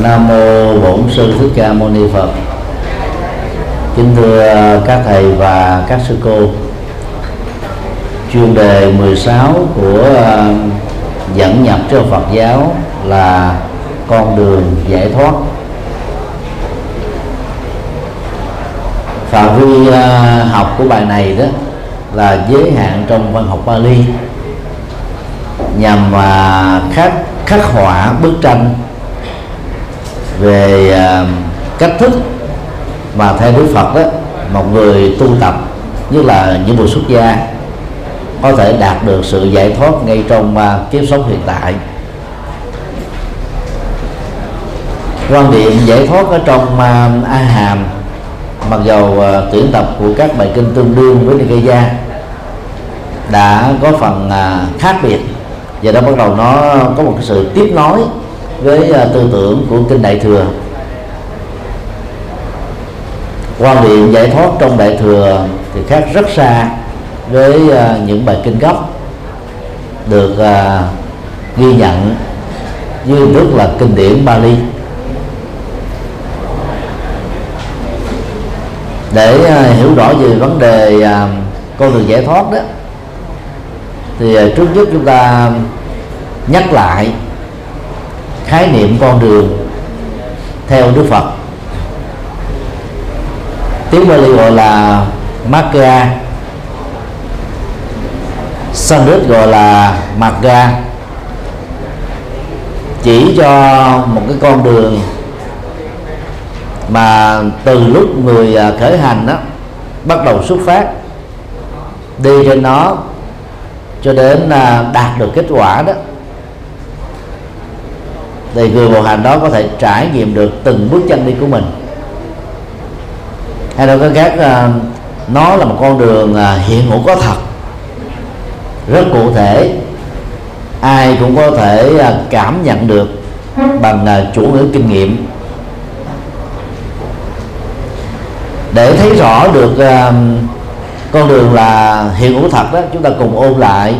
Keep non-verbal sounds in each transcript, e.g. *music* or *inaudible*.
Nam mô Bổn sư Thích Ca Mâu Ni Phật. Kính thưa các thầy và các sư cô. Chuyên đề 16 của à, dẫn nhập cho Phật giáo là con đường giải thoát. Phạm vi à, học của bài này đó là giới hạn trong văn học Bali, nhằm mà khắc khắc họa bức tranh về à, cách thức mà theo Đức Phật đó một người tu tập, như là những buổi xuất gia, có thể đạt được sự giải thoát ngay trong à, kiếp sống hiện tại. Quan điểm giải thoát ở trong à, a hàm, mặc dầu tuyển tập của các bài kinh tương đương với Nikaya đã có phần khác biệt và đó bắt đầu nó có một cái sự tiếp nối với uh, tư tưởng của kinh đại thừa. Quan điểm giải thoát trong đại thừa thì khác rất xa với uh, những bài kinh gốc được uh, ghi nhận dưới hình thức là kinh điển Bali. Để uh, hiểu rõ về vấn đề uh, con đường giải thoát đó thì uh, trước nhất chúng ta nhắc lại khái niệm con đường theo Đức Phật. Tiếng Bali gọi là Magga. Sanskrit gọi là Magga. Chỉ cho một cái con đường mà từ lúc người à, khởi hành đó, bắt đầu xuất phát, đi trên nó cho đến à, đạt được kết quả đó thì người bộ hành đó có thể trải nghiệm được từng bước chân đi của mình. Hay nói cách khác à, nó là một con đường à, hiện hữu có thật. Rất cụ thể. Ai cũng có thể à, cảm nhận được bằng chủ ngữ kinh nghiệm. Để thấy rõ được con đường là hiện hữu thật đó, chúng ta cùng ôn lại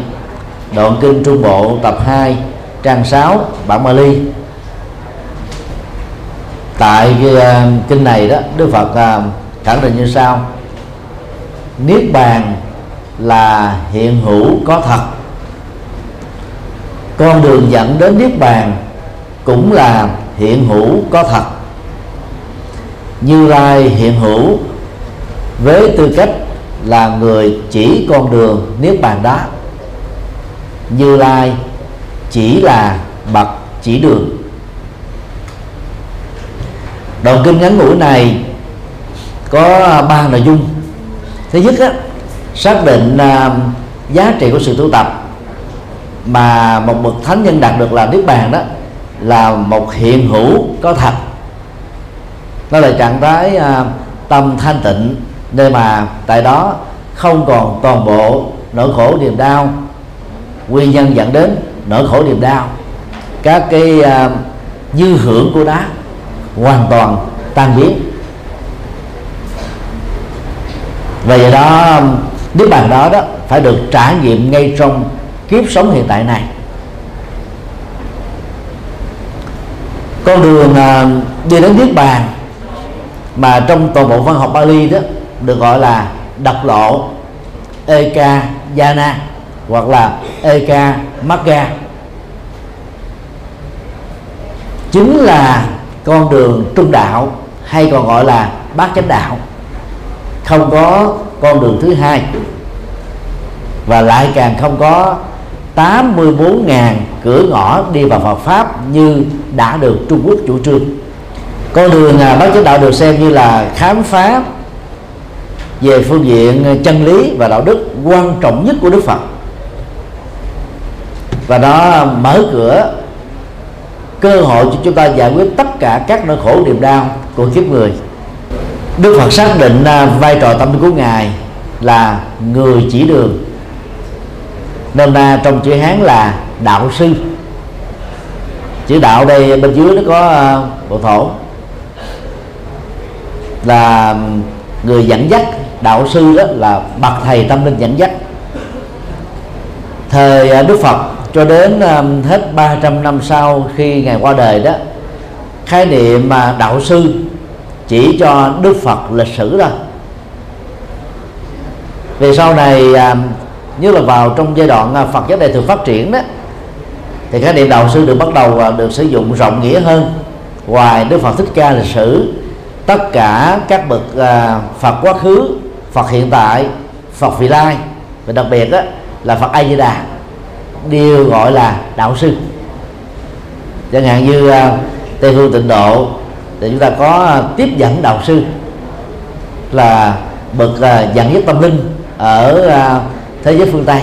đoạn kinh trung bộ tập 2 trang 6 bản Bali tại cái uh, kinh này đó Đức Phật uh, khẳng định như sau. Niết bàn là hiện hữu có thật. Con đường dẫn đến niết bàn cũng là hiện hữu có thật. Như lai hiện hữu với tư cách là người chỉ con đường niết bàn đó. Như lai chỉ là bậc chỉ đường đoạn kinh ngắn ngủi này có ba nội dung. Thứ nhất á, xác định uh, giá trị của sự tu tập mà một bậc thánh nhân đạt được là niết bàn đó là một hiện hữu có thật. Đó là trạng thái uh, tâm thanh tịnh nơi mà tại đó không còn toàn bộ nỗi khổ niềm đau. Nguyên nhân dẫn đến nỗi khổ niềm đau các cái uh, dư hưởng của đá hoàn toàn tan biến. Và do đó niết bàn đó đó phải được trải nghiệm ngay trong kiếp sống hiện tại này. Con đường à, đi đến niết bàn mà trong toàn bộ văn học Bali đó được gọi là độc lộ Eka Jana hoặc là Eka Magga chính là con đường trung đạo, hay còn gọi là bát chánh đạo, không có con đường thứ hai. Và lại càng không có 84.000 cửa ngõ đi vào Phật pháp như đã được Trung Quốc chủ trương. Con đường à, bát chánh đạo được xem như là khám phá về phương diện chân lý và đạo đức quan trọng nhất của Đức Phật. Và nó mở cửa cơ hội cho chúng ta giải quyết tất cả các nỗi khổ, niềm đau của kiếp người. Đức Phật xác định à, vai trò tâm của ngài là người chỉ đường. Nên ra trong chữ hán là đạo sư. Chữ đạo đây bên dưới nó có à, bộ thổ. Là người dẫn dắt, đạo sư đó là bậc thầy tâm linh dẫn dắt. Thời à, Đức Phật cho đến uh, hết 300 năm sau khi ngài qua đời đó khái niệm mà đạo sư chỉ cho đức phật lịch sử thôi. Về sau này um, như là vào trong giai đoạn uh, phật giáo đại thừa phát triển đó thì khái niệm đạo sư được bắt đầu à, được sử dụng rộng nghĩa hơn. Ngoài đức phật thích ca lịch sử tất cả các bậc uh, phật quá khứ phật hiện tại phật vị lai và đặc biệt đó là phật a di đà đều gọi là đạo sư. Chẳng hạn như à, tây phương tịnh độ thì chúng ta có à, tiếp dẫn đạo sư là bậc à, dẫn dắt tâm linh ở thế giới phương tây.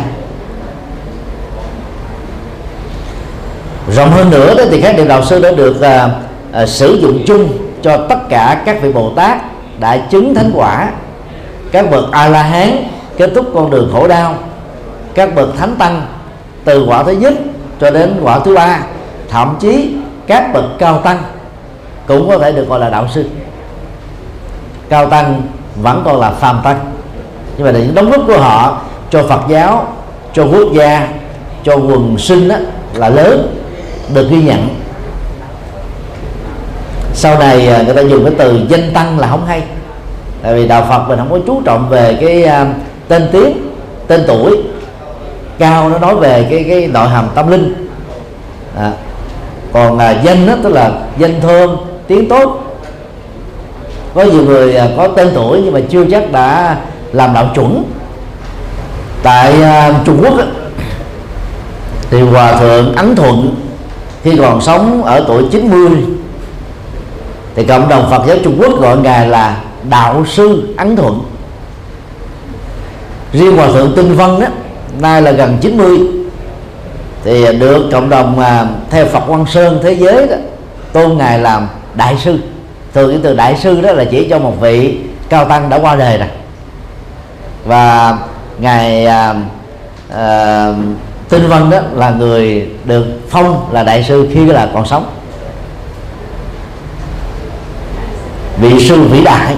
Rộng hơn nữa đó thì các điều đạo sư đã được uh, sử dụng chung cho tất cả các vị bồ tát đã chứng thánh quả các bậc a la hán kết thúc con đường khổ đau các bậc thánh tăng từ quả thứ nhất cho đến quả thứ ba thậm chí các bậc cao tăng cũng có thể được gọi là đạo sư. Cao tăng vẫn còn là phàm tăng nhưng mà những đóng góp của họ cho Phật giáo cho quốc gia cho quần sinh đó, là lớn được ghi nhận. Sau này à, người ta dùng cái từ danh tăng là không hay tại vì đạo Phật mình không có chú trọng về cái à, tên tiếng tên tuổi cao nó nói về cái cái nội hàm tâm linh. À, còn là danh đó tức là danh thơm tiếng tốt. Có nhiều người à, có tên tuổi nhưng mà chưa chắc đã làm đạo chuẩn. Tại uh, Trung Quốc đó, thì hòa thượng Ấn Thuận khi còn sống ở tuổi 90 thì cộng đồng Phật giáo Trung Quốc gọi ngài là đạo sư Ấn Thuận. Riêng hòa thượng Tinh Vân đó nay là gần 90 thì được cộng đồng à, theo Phật Quang Sơn thế giới đó tôn ngài làm đại sư. Thường cái từ đại sư đó là chỉ cho một vị cao tăng đã qua đời rồi. Và ngài à, à, tinh vân đó là người được phong là đại sư khi là còn sống. Vị sư vĩ đại.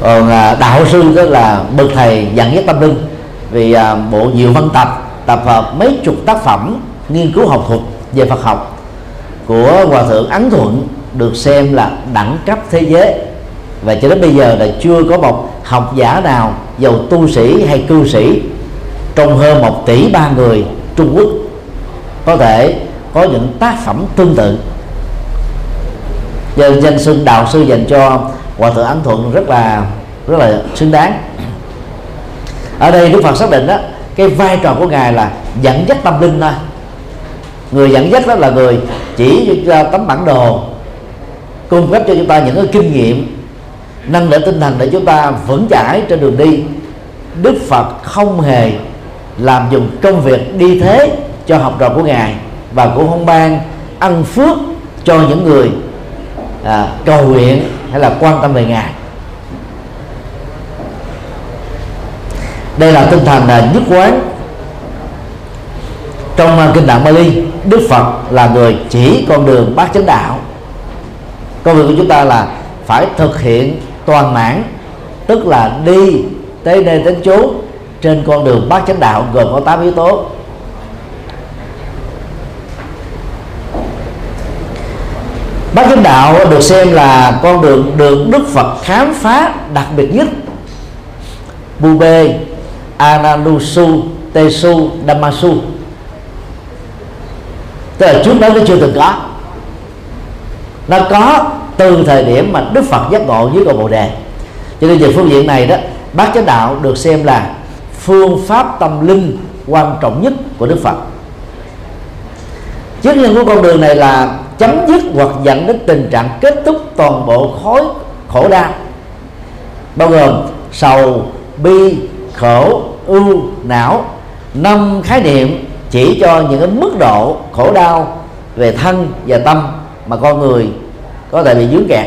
Còn à, đạo sư đó là bậc thầy dẫn dắt tâm linh vì à, bộ nhiều văn tập tập hợp mấy chục tác phẩm nghiên cứu học thuật về Phật học của hòa thượng Ấn Thuận được xem là đẳng cấp thế giới. Và cho đến bây giờ là chưa có một học giả nào giàu tu sĩ hay cư sĩ trong hơn một tỷ ba người Trung Quốc có thể có những tác phẩm tương tự. Danh danh xưng đạo sư dành cho hòa thượng Ấn Thuận rất là rất là xứng đáng ở đây Đức Phật xác định đó cái vai trò của ngài là dẫn dắt tâm linh thôi. Người dẫn dắt đó là người chỉ ra tấm bản đồ cung cấp cho chúng ta những cái kinh nghiệm nâng đỡ tinh thần để chúng ta vững chãi trên đường đi. Đức phật không hề làm dùng công việc đi thế cho học trò của ngài và cũng không ban ăn phước cho những người à, cầu nguyện hay là quan tâm về ngài. Đây là tinh thần là nhất quán trong à, kinh tạng Bali. Đức Phật là người chỉ con đường bát chánh đạo. Công việc của chúng ta là phải thực hiện toàn mãn tức là đi tới nơi đến chốn trên con đường bát chánh đạo gồm có 8 yếu tố. Bát chánh đạo được xem là con đường được Đức Phật khám phá đặc biệt nhất. Bube Analusu Tesu, Damasu. Tức là trước đó nó chưa từng có. Nó có từ thời điểm mà Đức Phật giác ngộ dưới cầu Bồ Đề. Cho nên về phương diện này đó, bát chánh đạo được xem là phương pháp tâm linh quan trọng nhất của Đức Phật. Chức nhân của con đường này là chấm dứt hoặc dẫn đến tình trạng kết thúc toàn bộ khối khổ đau, bao gồm sầu, bi, khổ ưu não, năm khái niệm chỉ cho những cái mức độ khổ đau về thân và tâm mà con người có thể bị dướng kẹt.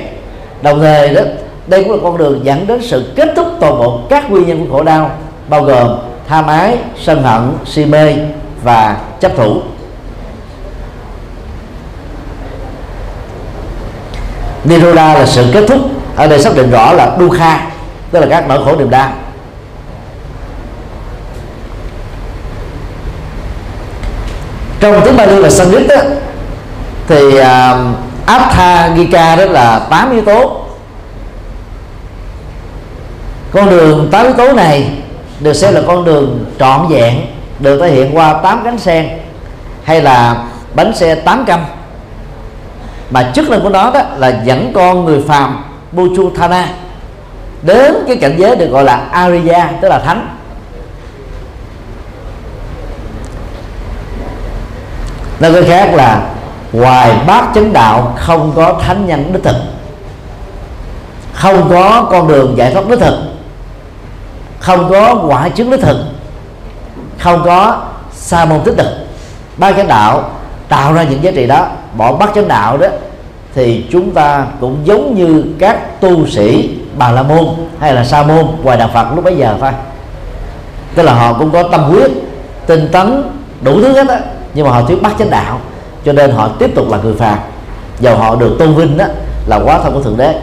Đồng thời đó, đây cũng là con đường dẫn đến sự kết thúc toàn bộ các nguyên nhân của khổ đau, bao gồm tham ái, sân hận, si mê và chấp thủ. Niroda là sự kết thúc, ở đây xác định rõ là Dukha tức là các nỗi khổ niềm đau. Trong tiếng Bali và Sanskrit đó, thì à, Atha Gika đó là 8 yếu tố. Con đường 8 yếu tố này được xem là con đường trọn vẹn được thể hiện qua 8 cánh sen hay là bánh xe 8 căm. Mà chức năng của nó đó là dẫn con người phàm Buchuthana đến cái cảnh giới được gọi là arya tức là thánh. Nói cái khác là ngoài bát chánh đạo không có thánh nhân đích thực. Không có con đường giải thoát đích thực. Không có quả chứng đích thực. Không có sa môn tích thực bát chánh đạo tạo ra những giá trị đó, bỏ bát chánh đạo đó, thì chúng ta cũng giống như các tu sĩ bà la môn hay là sa môn ngoài đạo phật lúc bấy giờ thôi. Tức là họ cũng có tâm huyết tinh tấn đủ thứ hết á nhưng mà họ thiếu bắt chánh đạo cho nên họ tiếp tục là người phàm. Dầu họ được tôn vinh đó là quá thân của thượng đế.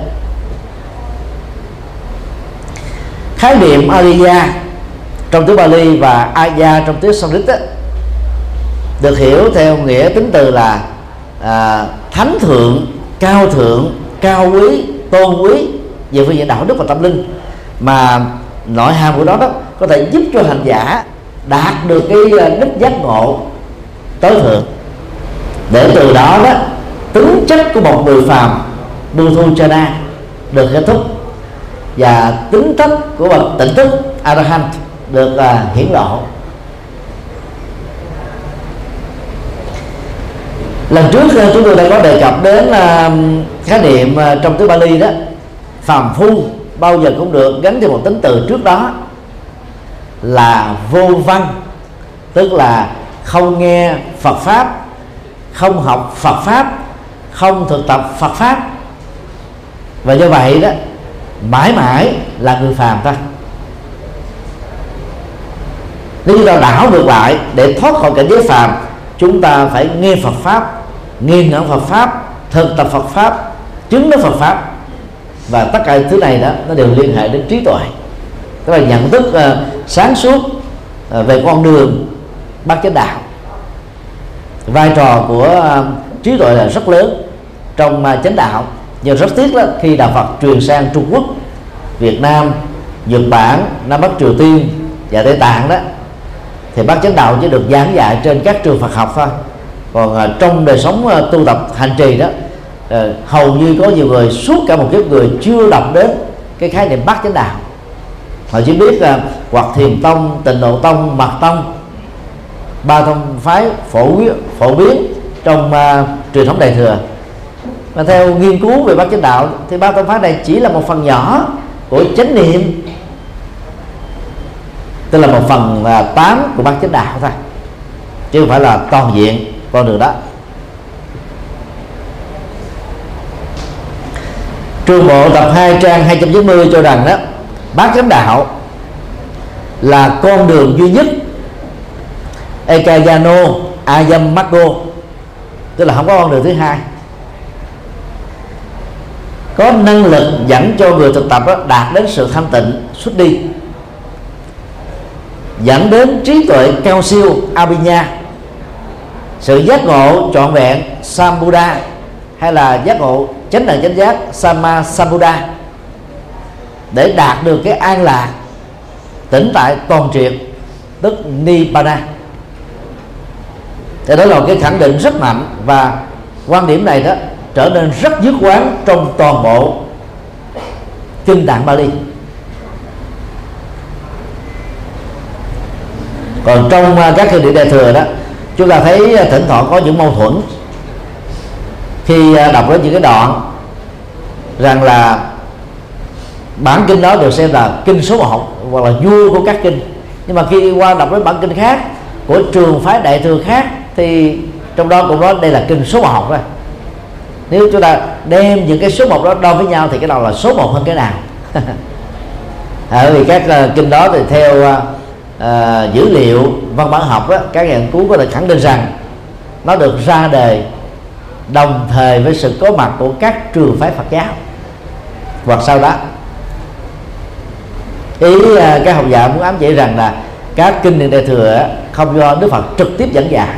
Khái niệm Ariya trong tiếng Bali và Aya trong tiếng Sanskrit đó, được hiểu theo nghĩa tính từ là à, thánh thượng cao thượng cao quý tôn quý về phương diện đạo đức và tâm linh. Mà nội hàm của đó đó có thể giúp cho hành giả đạt được cái à, đích giác ngộ tối thượng. Để từ đó đó tính chất của một người phàm Buddhu Chana được kết thúc. Và tính chất của bậc tỉnh thức Arahant được uh, hiển lộ. Lần trước à, chúng tôi đã có đề cập đến uh, khái niệm uh, trong tiếng Bali đó phàm phu bao giờ cũng được gắn thêm một tính từ trước đó là vô văn tức là không nghe Phật pháp không học Phật pháp không thực tập Phật pháp. Và do vậy đó mãi mãi là người phàm ta. Nếu chúng ta đảo ngược lại để thoát khỏi cảnh giới phàm chúng ta phải nghe Phật pháp nghiên ngẫm Phật pháp thực tập Phật pháp chứng đến Phật pháp. Và tất cả thứ này đó nó đều liên hệ đến trí tuệ. Tức là nhận thức uh, sáng suốt uh, về con đường bát chánh đạo vai trò của uh, trí tuệ là rất lớn trong uh, chánh đạo. Nhưng rất tiếc đó khi đạo Phật truyền sang Trung Quốc Việt Nam Nhật Bản Nam Bắc Triều Tiên và Tây Tạng đó thì bác chánh đạo chỉ được giảng dạy trên các trường Phật học thôi. Còn uh, trong đời sống uh, tu tập hành trì đó uh, hầu như có nhiều người suốt cả một kiếp người chưa đọc đến cái khái niệm bát chánh đạo. Họ chỉ biết là hoặc thiền tông tịnh độ tông mật tông ba tông phái phổ biến phổ biến trong uh, truyền thống đại thừa. Và theo nghiên cứu về bát chánh đạo thì ba tông phái này chỉ là một phần nhỏ của chánh niệm tức là một phần là tám của bát chánh đạo thôi chứ không phải là toàn diện con đường đó. Trường bộ tập 2 trang 290 cho rằng đó bát chánh đạo là con đường duy nhất Ekayano Ayam tức là không có con đường thứ hai. Có năng lực dẫn cho người thực tập đó đạt đến sự thanh tịnh, xuất đi. Dẫn đến trí tuệ cao siêu Abhinya. Sự giác ngộ trọn vẹn Sambuddha hay là giác ngộ chánh đẳng chánh giác Sama Sambuddha. Để đạt được cái an lạc tĩnh tại toàn triệt, tức Nibbana thì đó là cái khẳng định rất mạnh và quan điểm này đó trở nên rất dứt quán trong toàn bộ kinh tạng Bali. Còn trong à, các kinh điển đại thừa đó, chúng ta thấy à, thỉnh thoảng có những mâu thuẫn. Khi à, đọc đến những cái đoạn rằng là bản kinh đó được xem là kinh số một hoặc là vua của các kinh. Nhưng mà khi qua đọc đến bản kinh khác, của trường phái đại thừa khác thì trong đó cũng nói đây là kinh số một thôi nếu chúng ta đem những cái số một đó đo với nhau thì cái nào là số một hơn cái nào? *laughs* À, bởi vì các uh, kinh đó thì theo uh, uh, dữ liệu văn bản học đó, các nhà nghiên cứu có thể khẳng định rằng nó được ra đời đồng thời với sự có mặt của các trường phái Phật giáo. Hoặc sau đó ý uh, các học giả muốn ám chỉ rằng là các kinh điển đại thừa không do Đức Phật trực tiếp dẫn dạy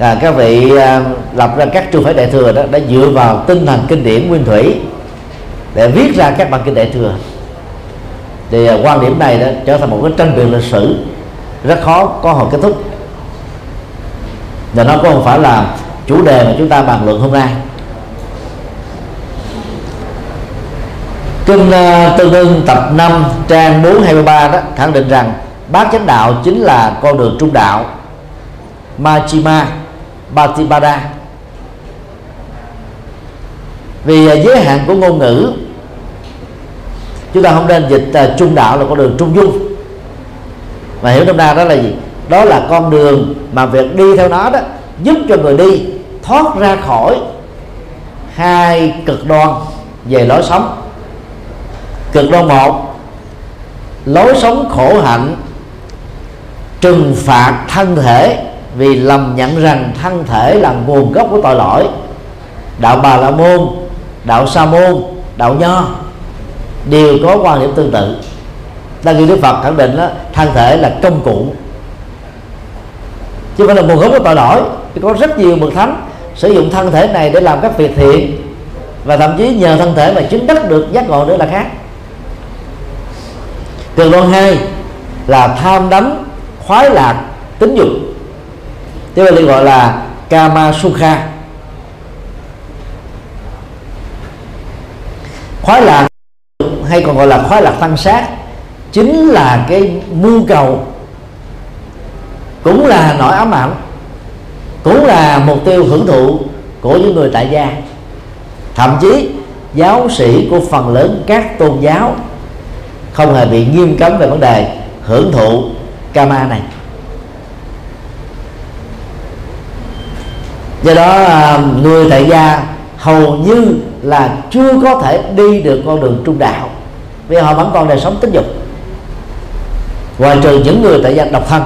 là các vị à, lập ra các trường phái đại thừa đó đã dựa vào tinh thần kinh điển nguyên thủy để viết ra các bản kinh đại thừa. Thì à, quan điểm này đó trở thành một cái tranh biện lịch sử rất khó có hồi kết thúc. Và nó cũng không phải là chủ đề mà chúng ta bàn luận hôm nay. Kinh à, uh, Tương ưng tập 5 trang 423 đó khẳng định rằng bát chánh đạo chính là con đường trung đạo Majima Patipada vì à, giới hạn của ngôn ngữ chúng ta không nên dịch uh, trung đạo là con đường trung dung. Mà hiểu nôm na đó là gì? Đó là con đường mà việc đi theo nó đó giúp cho người đi thoát ra khỏi hai cực đoan về lối sống. Cực đoan một lối sống khổ hạnh trừng phạt thân thể vì lầm nhận rằng thân thể là nguồn gốc của tội lỗi. Đạo bà la môn, đạo sa môn, đạo nho, đều có quan điểm tương tự. Ta khi đức phật khẳng định đó, thân thể là công cụ. Chứ không là nguồn gốc của tội lỗi thì có rất nhiều bậc thánh sử dụng thân thể này để làm các việc thiện và thậm chí nhờ thân thể mà chứng đắc được giác ngộ nữa là khác. Cường đoan hai là tham đắm, khoái lạc, tính dục tiếng Bali gọi là kama sukha. Khoái lạc hay còn gọi là khoái lạc tăng sát chính là cái mưu cầu, cũng là nỗi ám ảnh, cũng là mục tiêu hưởng thụ của những người tại gia. Thậm chí, giáo sĩ của phần lớn các tôn giáo không hề bị nghiêm cấm về vấn đề hưởng thụ kama này. Do đó à, người tại gia hầu như là chưa có thể đi được con đường trung đạo. Vì họ vẫn còn đời sống tính dục. Ngoài trừ những người tại gia độc thân,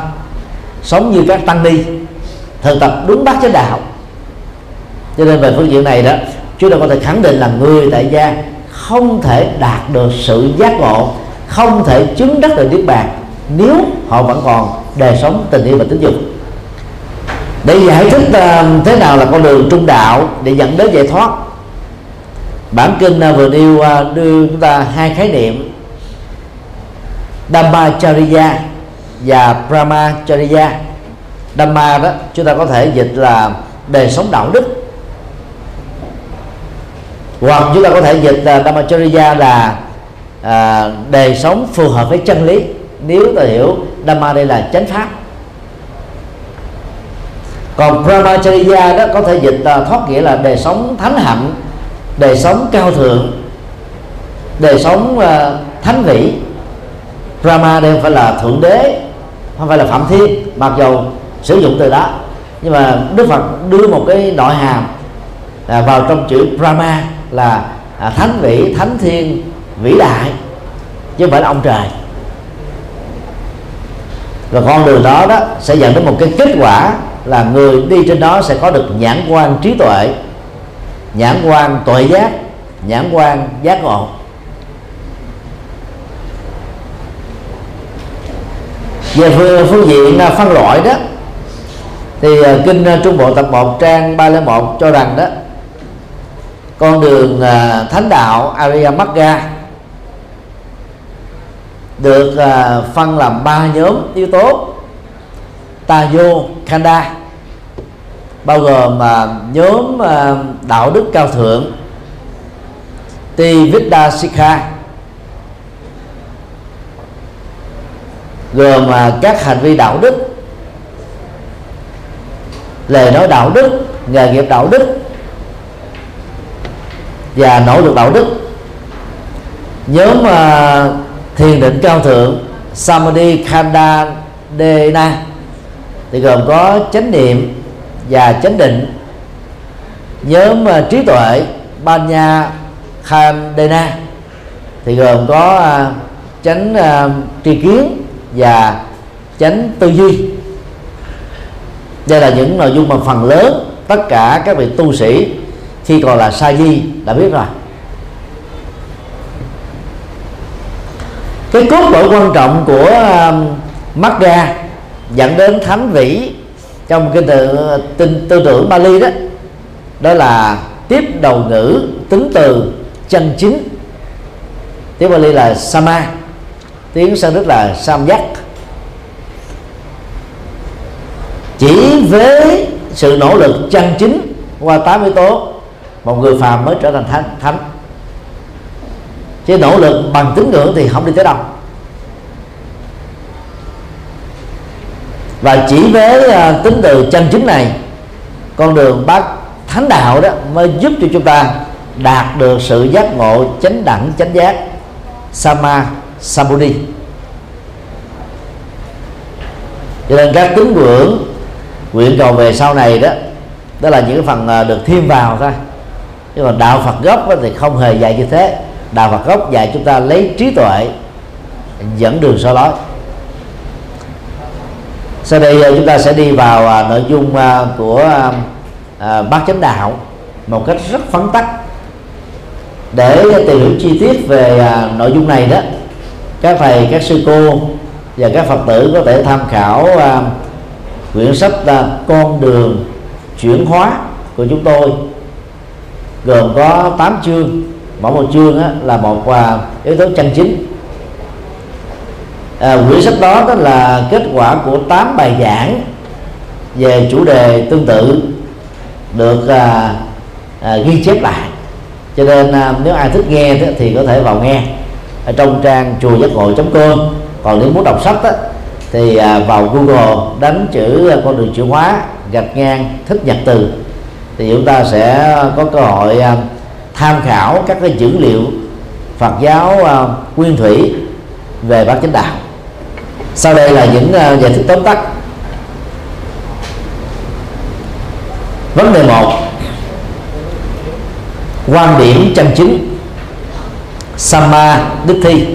sống như các tăng ni, thực tập đúng bác chánh đạo. Cho nên về phương diện này đó, chúng ta có thể khẳng định là người tại gia không thể đạt được sự giác ngộ, không thể chứng đắc được niết bàn nếu họ vẫn còn đời sống tình yêu và tính dục để giải thích uh, thế nào là con đường trung đạo để dẫn đến giải thoát? Bản kinh uh, vừa nêu uh, đưa chúng ta hai khái niệm Dhammacharya và Brahmacharya. Dhamma đó chúng ta có thể dịch là đời sống đạo đức. Hoặc chúng ta có thể dịch là Dhammacharya là à, đời sống phù hợp với chân lý. Nếu ta hiểu Dhamma đây là chánh pháp còn Brahmacharya đó có thể dịch là thoát nghĩa là đời sống thánh hạnh đời sống cao thượng đời sống uh, thánh vĩ Brahma đây không phải là thượng đế không phải là phạm thiên mặc dù sử dụng từ đó. Nhưng mà Đức Phật đưa một cái nội hàm à, vào trong chữ Brahma là à, thánh vĩ thánh thiên vĩ đại chứ không phải là ông trời. Và con đường đó đó sẽ dẫn đến một cái kết quả là người đi trên đó sẽ có được nhãn quan trí tuệ, nhãn quan tuệ giác, nhãn quan giác ngộ. Về phương diện à, phân loại đó, thì à, kinh à, Trung Bộ tập 1 trang 301 cho rằng đó, con đường thánh đạo Arya Magga được phân làm ba nhóm yếu tố. Tayo Kanda bao gồm à, nhóm à, đạo đức cao thượng Tividya Sikha gồm à, các hành vi đạo đức lời nói đạo đức nghề nghiệp đạo đức và nỗ lực đạo đức. Nhóm uh, thiền định cao thượng samadhi khanda dena thì gồm có chánh niệm và chánh định. Nhóm uh, trí tuệ banya khandena. Thì gồm có uh, chánh uh, tri kiến và chánh tư duy. Đây là những nội dung mà phần lớn tất cả các vị tu sĩ khi còn là sa di đã biết rồi. Cái cốt lõi quan trọng của uh, mắt ra dẫn đến thánh vĩ trong cái từ tin tư tưởng Bali đó. Đó là tiếp đầu ngữ tính từ chân chính. Tiếng Bali là sama, tiếng Sanskrit là samyak. Chỉ với sự nỗ lực chân chính qua tám yếu tố, một người phàm mới trở thành thánh thánh. Chứ nỗ lực bằng tín ngưỡng thì không đi tới đâu. Và chỉ với ờ, uh, tính từ chân chính này con đường bác thánh đạo đó mới giúp cho chúng ta đạt được sự giác ngộ chánh đẳng chánh giác. Sama samudhi cho nên các tín ngưỡng nguyện cầu về sau này đó đó là những cái phần ờ, được thêm vào thôi. Nhưng mà đạo Phật gốc thì không hề dạy như thế. Đạo Phật gốc dạy chúng ta lấy trí tuệ dẫn đường soi lối sau đây à, chúng ta sẽ đi vào à, nội dung à, của bát chánh đạo một cách rất phấn tắc. Để tìm hiểu chi tiết về nội dung này đó, các thầy, các sư cô và các phật tử có thể tham khảo quyển sách con đường chuyển hóa của chúng tôi. Gồm có 8 chương. Mỗi một chương là một yếu tố chân chính à, quyển sách đó đó là kết quả của 8 bài giảng về chủ đề tương tự được à, à, ghi chép lại. Cho nên à, nếu ai thích nghe thì, thì có thể vào nghe ở trong trang chùa giác ngộ com. Còn nếu muốn đọc sách đó, thì à, vào google đánh chữ con đường chuyển hóa gạch ngang thích nhật từ thì chúng ta sẽ có cơ hội à, tham khảo các cái dữ liệu Phật giáo à, nguyên thủy về bát chánh đạo sau đây là những ờ, giải thích tóm tắt. Vấn đề một. Quan điểm chân chính. Sama Đức Thi.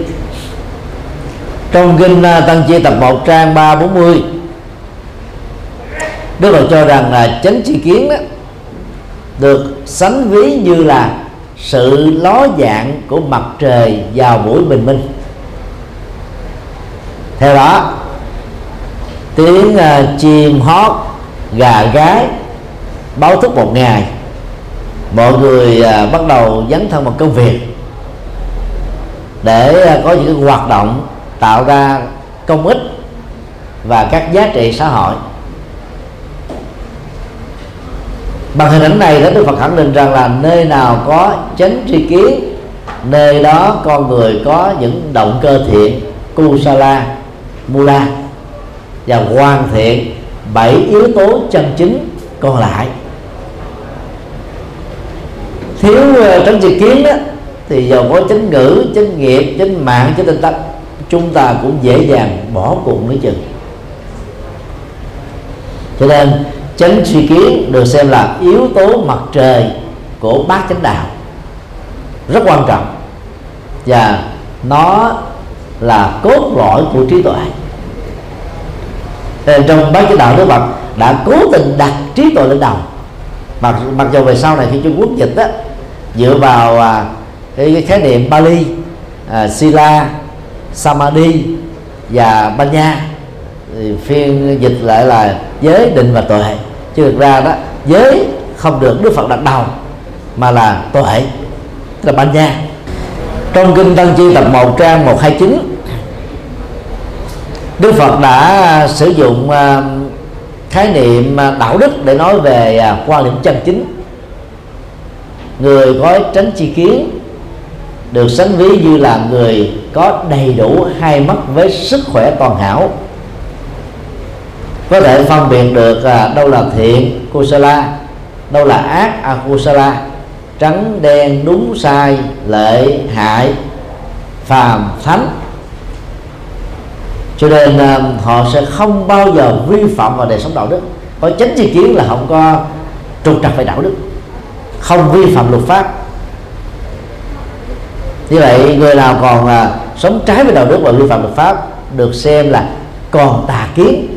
Trong kinh ờ, Tăng Chi tập 1 trang 340 Đức Phật cho rằng là chánh tri kiến đó được sánh ví như là sự ló dạng của mặt trời vào buổi bình minh theo đó tiếng uh, chim hót gà gái báo thức một ngày. Mọi người uh, bắt đầu dấn thân vào công việc để uh, có những hoạt động tạo ra công ích và các giá trị xã hội. Bằng hình ảnh này đó Đức Phật khẳng định rằng là nơi nào có chánh tri kiến nơi đó con người có những động cơ thiện kusala mula. Và hoàn thiện bảy yếu tố chân chính còn lại. Thiếu ờ, tránh tri kiến đó thì giàu có chánh ngữ, chánh nghiệp, chánh mạng, chánh tinh tắc chúng ta cũng dễ dàng bỏ cuộc nữa chừng cho nên, chánh suy kiến được xem là yếu tố mặt trời của bát chánh đạo. Rất quan trọng. Và nó là cốt lõi của trí tuệ nên trong bác chánh đạo Đức Phật đã cố tình đặt trí tuệ lên đầu. Mặc mặc dù về sau này khi Trung Quốc dịch á dựa vào à, cái, cái khái niệm Bali à, Sila samadhi và banya thì phiên dịch lại là giới định và tuệ. Chứ thực ra đó giới không được đức phật đặt đầu mà là tuệ là banya. Trong kinh tăng chi tập 1 trang 129 Đức Phật đã à, sử dụng à, khái niệm à, đạo đức để nói về quan điểm chân chính. Người có tránh chi kiến, được sánh ví như là người có đầy đủ hai mắt với sức khỏe toàn hảo. Có thể phân biệt được đâu là thiện, kusala, đâu là ác, akusala, trắng, đen, đúng, sai lệ hại, phàm, thánh cho nên à, họ sẽ không bao giờ vi phạm vào đời sống đạo đức. Có chính chi kiến là không có trục trặc về đạo đức. Không vi phạm luật pháp. Như vậy người nào còn à, sống trái với đạo đức và vi phạm luật pháp được xem là còn tà kiến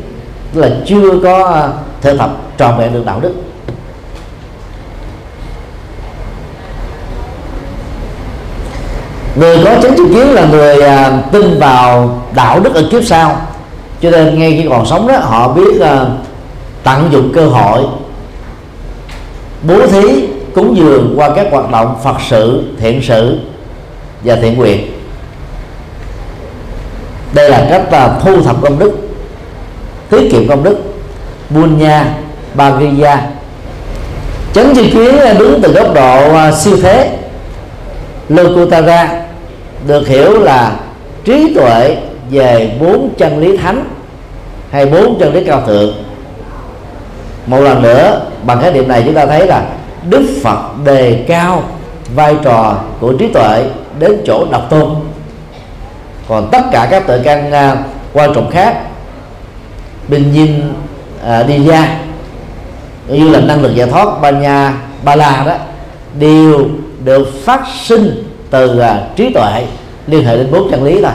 tức là chưa có à, thực tập tròn vẹn được đạo đức. Người có chánh tri kiến là người à, tin vào đạo đức ở kiếp sau. Cho nên ngay khi còn sống đó họ biết à, tận dụng cơ hội bố thí cúng dường qua các hoạt động phật sự thiện sự và thiện nguyện. Đây là cách là thu thập công đức tiết kiệm công đức. Bunya bagriya chánh tri kiến à, đứng từ góc độ à, siêu thế Lokutara được hiểu là trí tuệ về bốn chân lý thánh hay bốn chân lý cao thượng. Một lần nữa bằng cái điểm này chúng ta thấy là Đức Phật đề cao vai trò của trí tuệ đến chỗ độc tôn. Còn tất cả các tự căn uh, quan trọng khác bình nhiên uh, đi ra như là năng lực giải thoát ba nha ba la đó đều được phát sinh từ uh, trí tuệ liên hệ đến bốn chân lý thôi.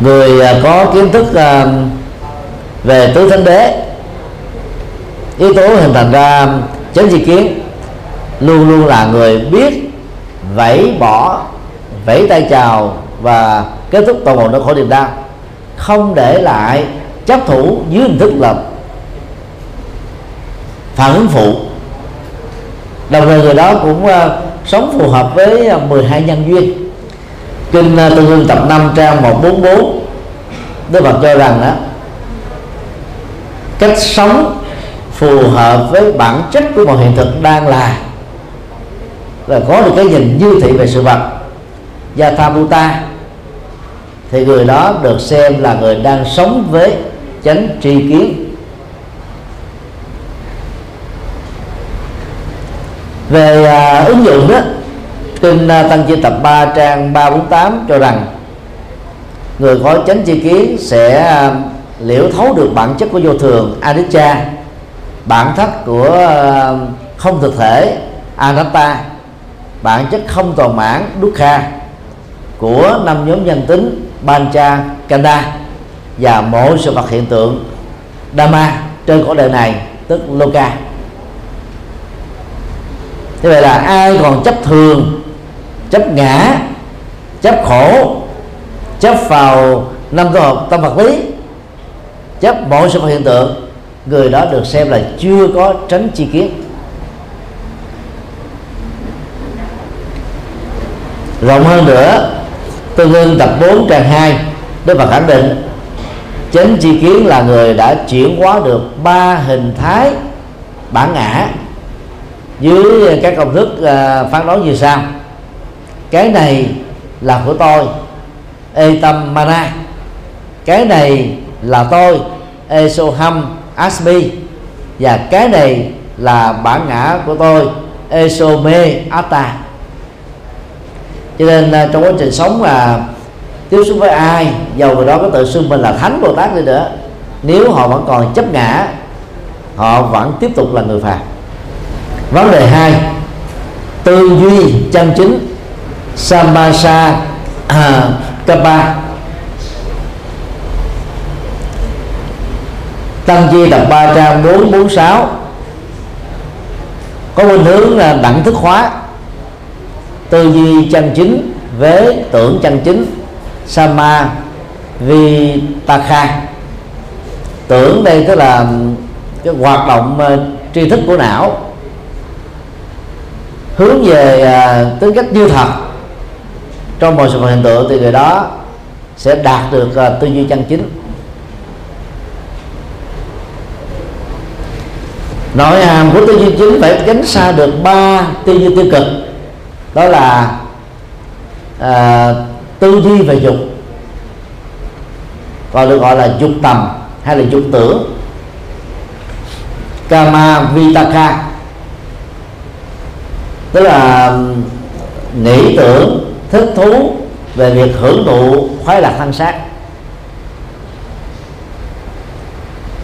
Người uh, có kiến thức uh, về tứ thánh đế yếu tố hình thành ra chánh di kiến luôn luôn là người biết vẫy bỏ vẫy tay chào và kết thúc toàn bộ nỗi khổ niềm đau. Không để lại chấp thủ dưới hình thức là phản ứng phụ. Đồng thời người đó cũng sống phù hợp với à, 12 nhân duyên. Kinh à, tương ương tập 5 trang 144 Đức Phật cho rằng đó cách sống phù hợp với bản chất của một hiện thực đang là là có được cái nhìn như thị về sự vật. Yathabhuta thì người đó được xem là người đang sống với chánh tri kiến. Về à, ứng dụng đó kinh à, tăng chi tập 3 trang 348 cho rằng người có chánh chi kiến sẽ à, liễu thấu được bản chất của vô thường anicca bản chất của à, không thực thể anatta. Bản chất không toàn mãn dukkha của năm nhóm nhân tính bancha Kanda và mỗi sự vật hiện tượng Dhamma trên cõi đời này tức Loka thế vậy là ai còn chấp thường, chấp ngã, chấp khổ, chấp vào năm cơ học tâm vật lý, chấp mọi sự hiện tượng, người đó được xem là chưa có tránh chi kiến. Rộng hơn nữa, tương ương tập 4 trang 2 Đức Phật khẳng định, chánh chi kiến là người đã chuyển hóa được ba hình thái bản ngã dưới à, các công thức uh, phán đoán như sau. Cái này là của tôi ê tâm mana cái này là tôi ê soham asmi. Và cái này là bản ngã của tôi ê so me atta. Cho nên uh, trong quá trình sống là tiếp xúc với ai dầu người đó có tự xưng mình là thánh bồ tát đi nữa nếu họ vẫn còn chấp ngã họ vẫn tiếp tục là người phàm vấn đề hai tư duy chân chính samasa à, kapa tăng chi tập 3446 có khuynh hướng là đẳng thức hóa. Tư duy chân chính với tưởng chân chính sama vitaka tưởng đây tức là cái hoạt động uh, tri thức của não hướng về uh, tính cách như thật. Trong mọi sự vật hiện tượng thì người đó sẽ đạt được uh, tư duy chân chính. Nội hàm của tư duy chính phải tránh xa được ba tư duy tiêu cực. Đó là à, tư duy về dục còn được gọi là dục tầm hay là dục tưởng. Kama vitaka tức là nghĩ tưởng, thích thú về việc hưởng thụ khoái lạc thân xác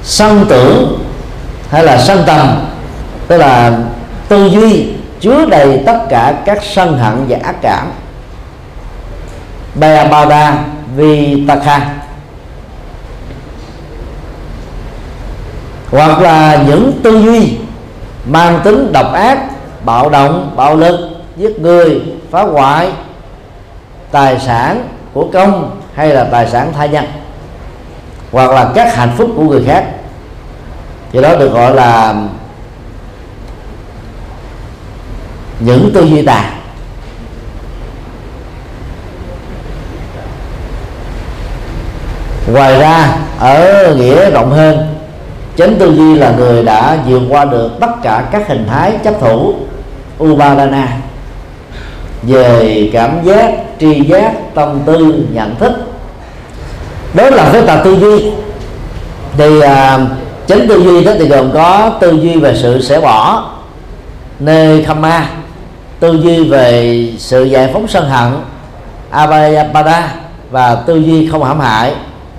sân tưởng hay là sân tầm, tức là tư duy chứa đầy tất cả các sân hận và ác cảm. Bayabada Vitaka hoặc là những tư duy mang tính độc ác bạo động, bạo lực, giết người, phá hoại, tài sản của công hay là tài sản tha nhân, hoặc là các hạnh phúc của người khác. Thì đó được gọi là những tư duy tà. Ngoài ra, ở nghĩa rộng hơn, chánh tư duy là người đã vượt qua được tất cả các hình thái chấp thủ ubalana về cảm giác tri giác tâm tư nhận thức. Đó là cái tà tư duy. Thì à, chánh tư duy đó thì gồm có tư duy về sự sẽ bỏ nê ma tư duy về sự giải phóng sân hận avayapada và tư duy không hãm hại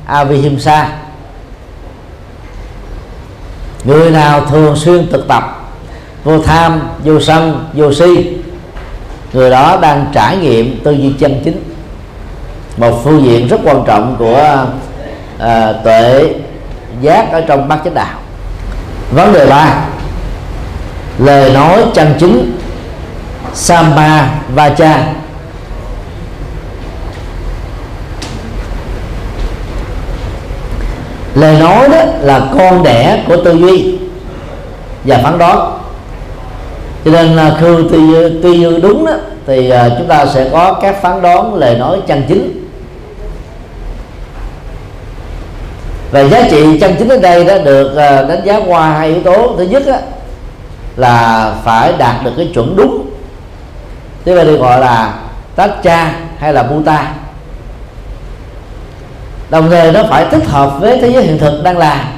avihimsa. Người nào thường xuyên thực tập vô tham vô sân vô si. Người đó đang trải nghiệm tư duy chân chính. Một phương diện rất quan trọng của à, tuệ giác ở trong bát chánh đạo. Vấn đề ba lời nói chân chính Samma Vacha. Lời nói đó là con đẻ của tư duy và phán đoán cho nên là khư tư, tuy như đúng đó thì à, chúng ta sẽ có các phán đoán lời nói chân chính. Và giá trị chân chính ở đây đã được à, đánh giá qua hai yếu tố. Thứ nhất đó, là phải đạt được cái chuẩn đúng. Thế vậy được gọi là tát cha hay là buta đồng thời nó phải thích hợp với thế giới hiện thực đang là.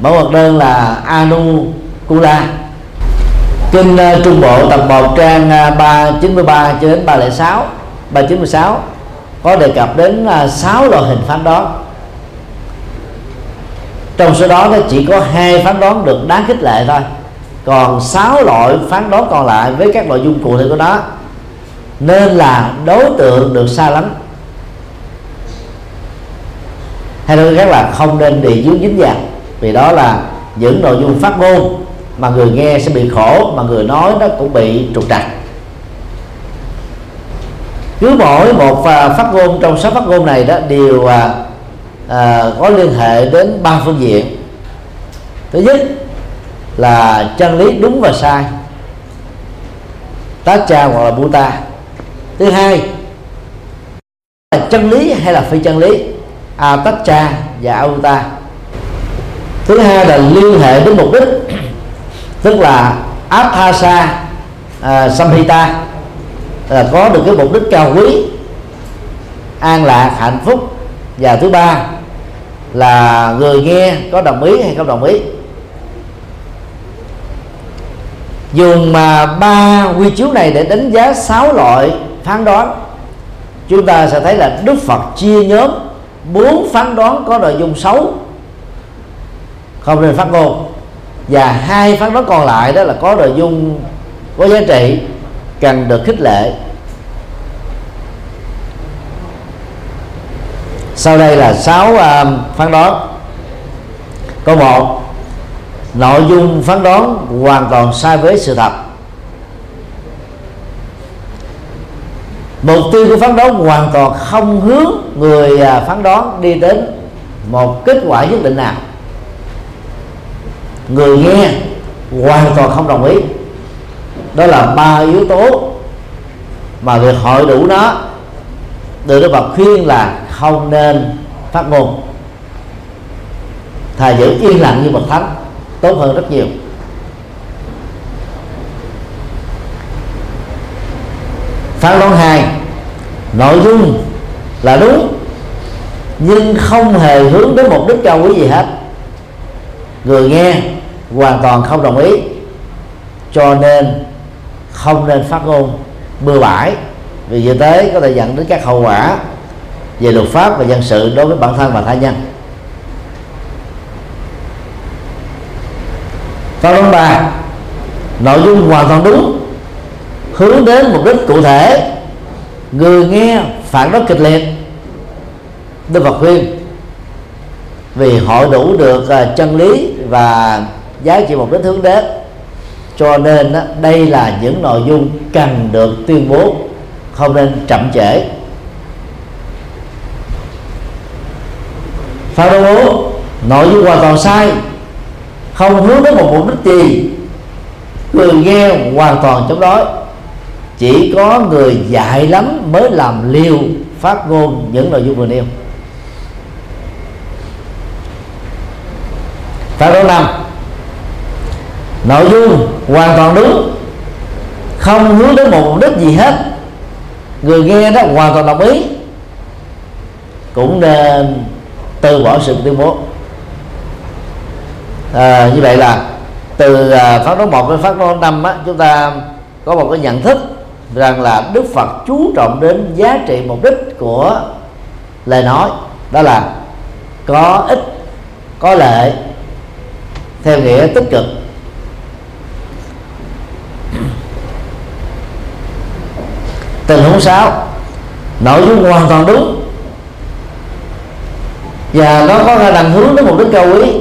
Mẫu vật đơn là anu kula. Kinh uh, ờ, trung bộ tập 1 trang uh, 393 cho đến 306 396 có đề cập đến ờ, uh, 6 loại hình phán đoán. Trong số đó nó chỉ có hai phán đoán được đáng khích lệ thôi. Còn 6 loại phán đoán còn lại với các nội dung cụ thể của nó nên là đối tượng được xa lắm hay nói khác là không nên bị dưới dính dạng vì đó là những nội dung phát ngôn mà người nghe sẽ bị khổ mà người nói nó cũng bị trục trặc. Cứ mỗi một à, phát ngôn trong sáu phát ngôn này đó đều à, à, có liên hệ đến ba phương diện. Thứ nhất là chân lý đúng và sai. Tá cha hoặc là buta. Thứ hai là chân lý hay là phi chân lý? A tách cha và auta thứ hai là liên hệ đến mục đích tức là athasa à, samhita là có được cái mục đích cao quý an lạc hạnh phúc. Và thứ ba là người nghe có đồng ý hay không đồng ý. Dùng mà ba quy chiếu này để đánh giá sáu loại phán đoán chúng ta sẽ thấy là đức phật chia nhóm bốn phán đoán có nội dung xấu. Không nên phát ngôn và hai phán đoán còn lại đó là có nội dung có giá trị cần được khích lệ. Sau đây là sáu uh, phán đoán. Câu một nội dung phán đoán hoàn toàn sai với sự thật. Mục tiêu của phán đoán hoàn toàn không hướng người à, phán đoán đi đến một kết quả nhất định nào người nghe hoàn toàn không đồng ý. Đó là ba yếu tố mà việc hội đủ nó. Được Đức Phật khuyên là không nên phát ngôn. Thà giữ yên lặng như bậc thánh, tốt hơn rất nhiều. Phán đoán hai, nội dung là đúng, nhưng không hề hướng đến mục đích cao quý gì hết. Người nghe hoàn toàn không đồng ý. Cho nên không nên phát ngôn bừa bãi. Vì như thế có thể dẫn đến các hậu quả về luật pháp và dân sự đối với bản thân và tha nhân. Phán đoán ba, nội dung hoàn toàn đúng, hướng đến mục đích cụ thể. Người nghe phản đối kịch liệt, đức phật khuyên, vì họ đủ được à, chân lý và giá trị mục đích hướng đến. Cho nên đây là những nội dung cần được tuyên bố, không nên chậm trễ. Phá bố, nội dung hoàn toàn sai. Không hướng đến một mục đích gì. Người nghe hoàn toàn chống đối. Chỉ có người dạy lắm mới làm liều phát ngôn những nội dung vừa nêu. Phải ứng năm nội dung hoàn toàn đúng. Không hướng đến một mục đích gì hết. Người nghe đó hoàn toàn đồng ý. Cũng nên từ bỏ sự tuyên bố. À, như vậy là từ à, phát đối một đến phát đối năm á, chúng ta có một cái nhận thức rằng là Đức Phật chú trọng đến giá trị mục đích của lời nói. Đó là có ích có lợi theo nghĩa tích cực. Tình huống 6 nội dung hoàn toàn đúng. Và nó có khả năng hướng đến mục đích cao quý,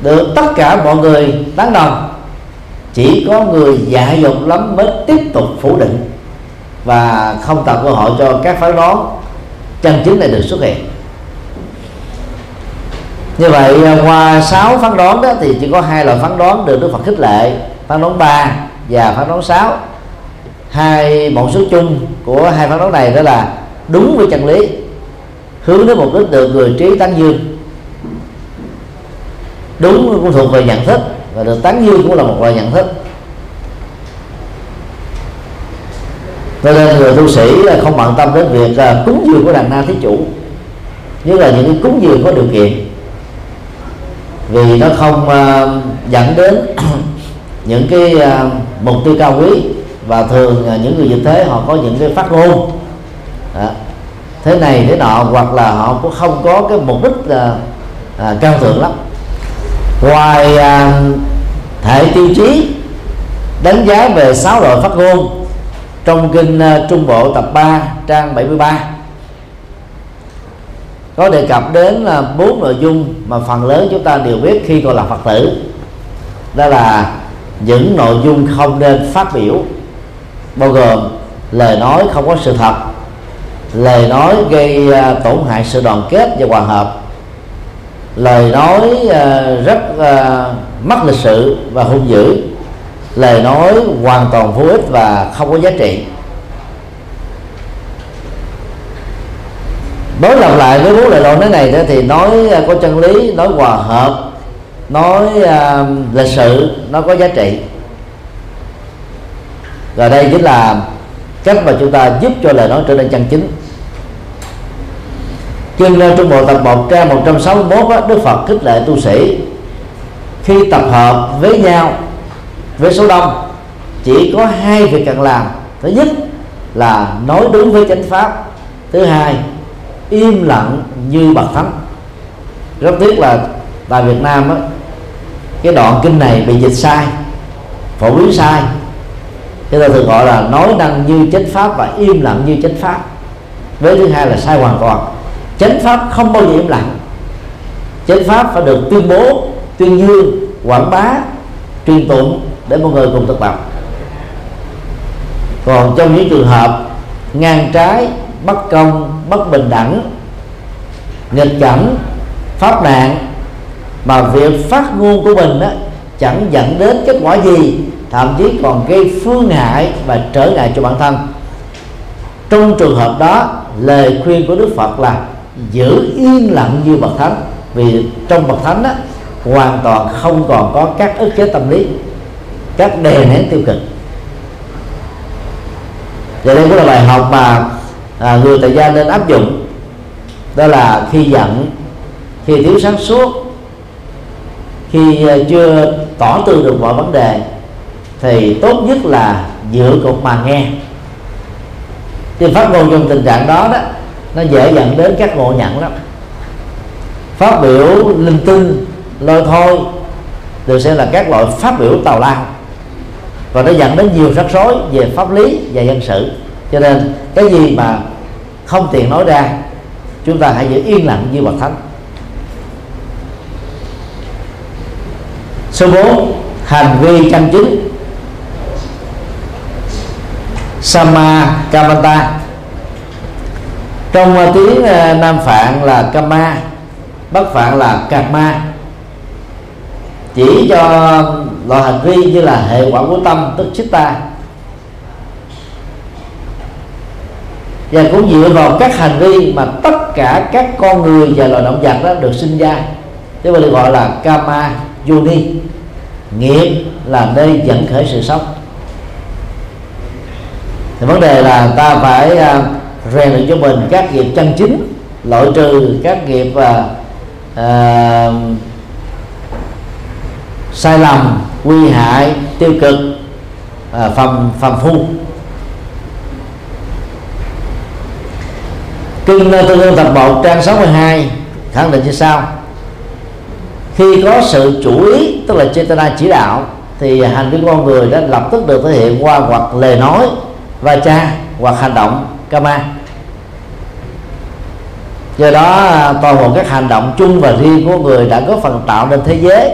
được tất cả mọi người tán đồng. Chỉ có người dại dột lắm mới tiếp tục phủ định và không tạo cơ hội cho các phán đoán chân chính này được xuất hiện. Như vậy à, qua sáu phán đoán đó thì chỉ có hai loại phán đoán được Đức Phật khích lệ. Phán đoán 3 và phán đoán 6 hai mẫu số chung của hai phán đoán này đó là đúng với chân lý hướng đến một đích được người trí tán dương. Đúng cũng thuộc về nhận thức và được tán dương cũng là một loại nhận thức. Cho nên người tu sĩ không bận tâm đến việc à, cúng dường của đàn na thí chủ như là những cái cúng dường có điều kiện. Vì nó không uh, dẫn đến *clears throat* những cái uh, mục tiêu cao quý và thường những người như thế họ có những cái phát ngôn. À, thế này thế nọ hoặc là họ cũng không có cái mục đích à, à, cao thượng lắm. Ngoài à, hệ tiêu chí đánh giá về sáu loại phát ngôn trong kinh à, Trung Bộ tập 3 trang 73 có đề cập đến là bốn nội dung mà phần lớn chúng ta đều biết khi còn là phật tử. Đó là những nội dung không nên phát biểu bao gồm lời nói không có sự thật, lời nói gây à, tổn hại sự đoàn kết và hòa hợp, lời nói à, rất à, mất lịch sự và hung dữ, lời nói hoàn toàn vô ích và không có giá trị. Đối lập lại với bốn lời nói nói này thì nói có chân lý, nói hòa hợp, nói lịch sự, nó có giá trị và đây chính là cách mà chúng ta giúp cho lời nói trở nên chân chính. Kinh Trung Bộ tập 1 trang 161 đó, Đức Phật khích lệ tu sĩ Khi tập hợp với nhau với số đông. Chỉ có hai việc cần làm. Thứ nhất là nói đúng với chánh pháp. Thứ hai im lặng như bậc thánh. Rất tiếc là tại Việt Nam đó, cái đoạn kinh này bị dịch sai phổ biến sai chúng ta thường gọi là nói năng như chánh pháp và im lặng như chánh pháp. Với thứ hai là sai hoàn toàn. Chánh pháp không bao giờ im lặng. Chánh pháp phải được tuyên bố tuyên dương quảng bá truyền tụng để mọi người cùng thực tập. Còn trong những trường hợp ngang trái bất công bất bình đẳng nghịch cảnh pháp nạn mà việc phát ngôn của mình đó, chẳng dẫn đến kết quả gì thậm chí còn gây phương hại và trở ngại cho bản thân. Trong trường hợp đó lời khuyên của đức phật là giữ yên lặng như bậc thánh vì trong bậc thánh đó, hoàn toàn không còn có các ức chế tâm lý các đè nén tiêu cực. Và đây cũng là bài học mà à, người tại gia nên áp dụng đó là khi giận khi thiếu sáng suốt khi à, chưa tỏ tư được mọi vấn đề thì tốt nhất là dựa cột mà nghe. Thì phát ngôn trong tình trạng đó đó, nó dễ dẫn đến các ngộ nhận lắm. Phát biểu linh tinh, lôi thôi được xem là các loại phát biểu tào lao. Và nó dẫn đến nhiều rắc rối về pháp lý và dân sự. Cho nên cái gì mà không tiện nói ra, chúng ta hãy giữ yên lặng như bậc thánh. Số 4 hành vi chân chính sama kamanta trong ờ, tiếng ờ, nam phạn là kama Bắc Phạn là Kama, chỉ cho loại hành vi như là hệ quả của tâm tức chitta và cũng dựa vào các hành vi mà tất cả các con người và loài động vật đó được sinh ra. Thế mà được gọi là kama yoni nghiệp là nơi dẫn khởi sự sống thì vấn đề là ta phải uh, rèn luyện cho mình các nghiệp chân chính loại trừ các nghiệp uh, uh, sai lầm nguy hại tiêu cực uh, phàm phàm phu. Kinh tương ương tập 1 trang 62 khẳng định như sau. Khi có sự chủ ý tức là chetana chỉ đạo thì hành vi con người đã lập tức được thể hiện qua hoặc lời nói va cha hoặc hành động kama do đó à, toàn bộ các hành động chung và riêng của người đã góp phần tạo nên thế giới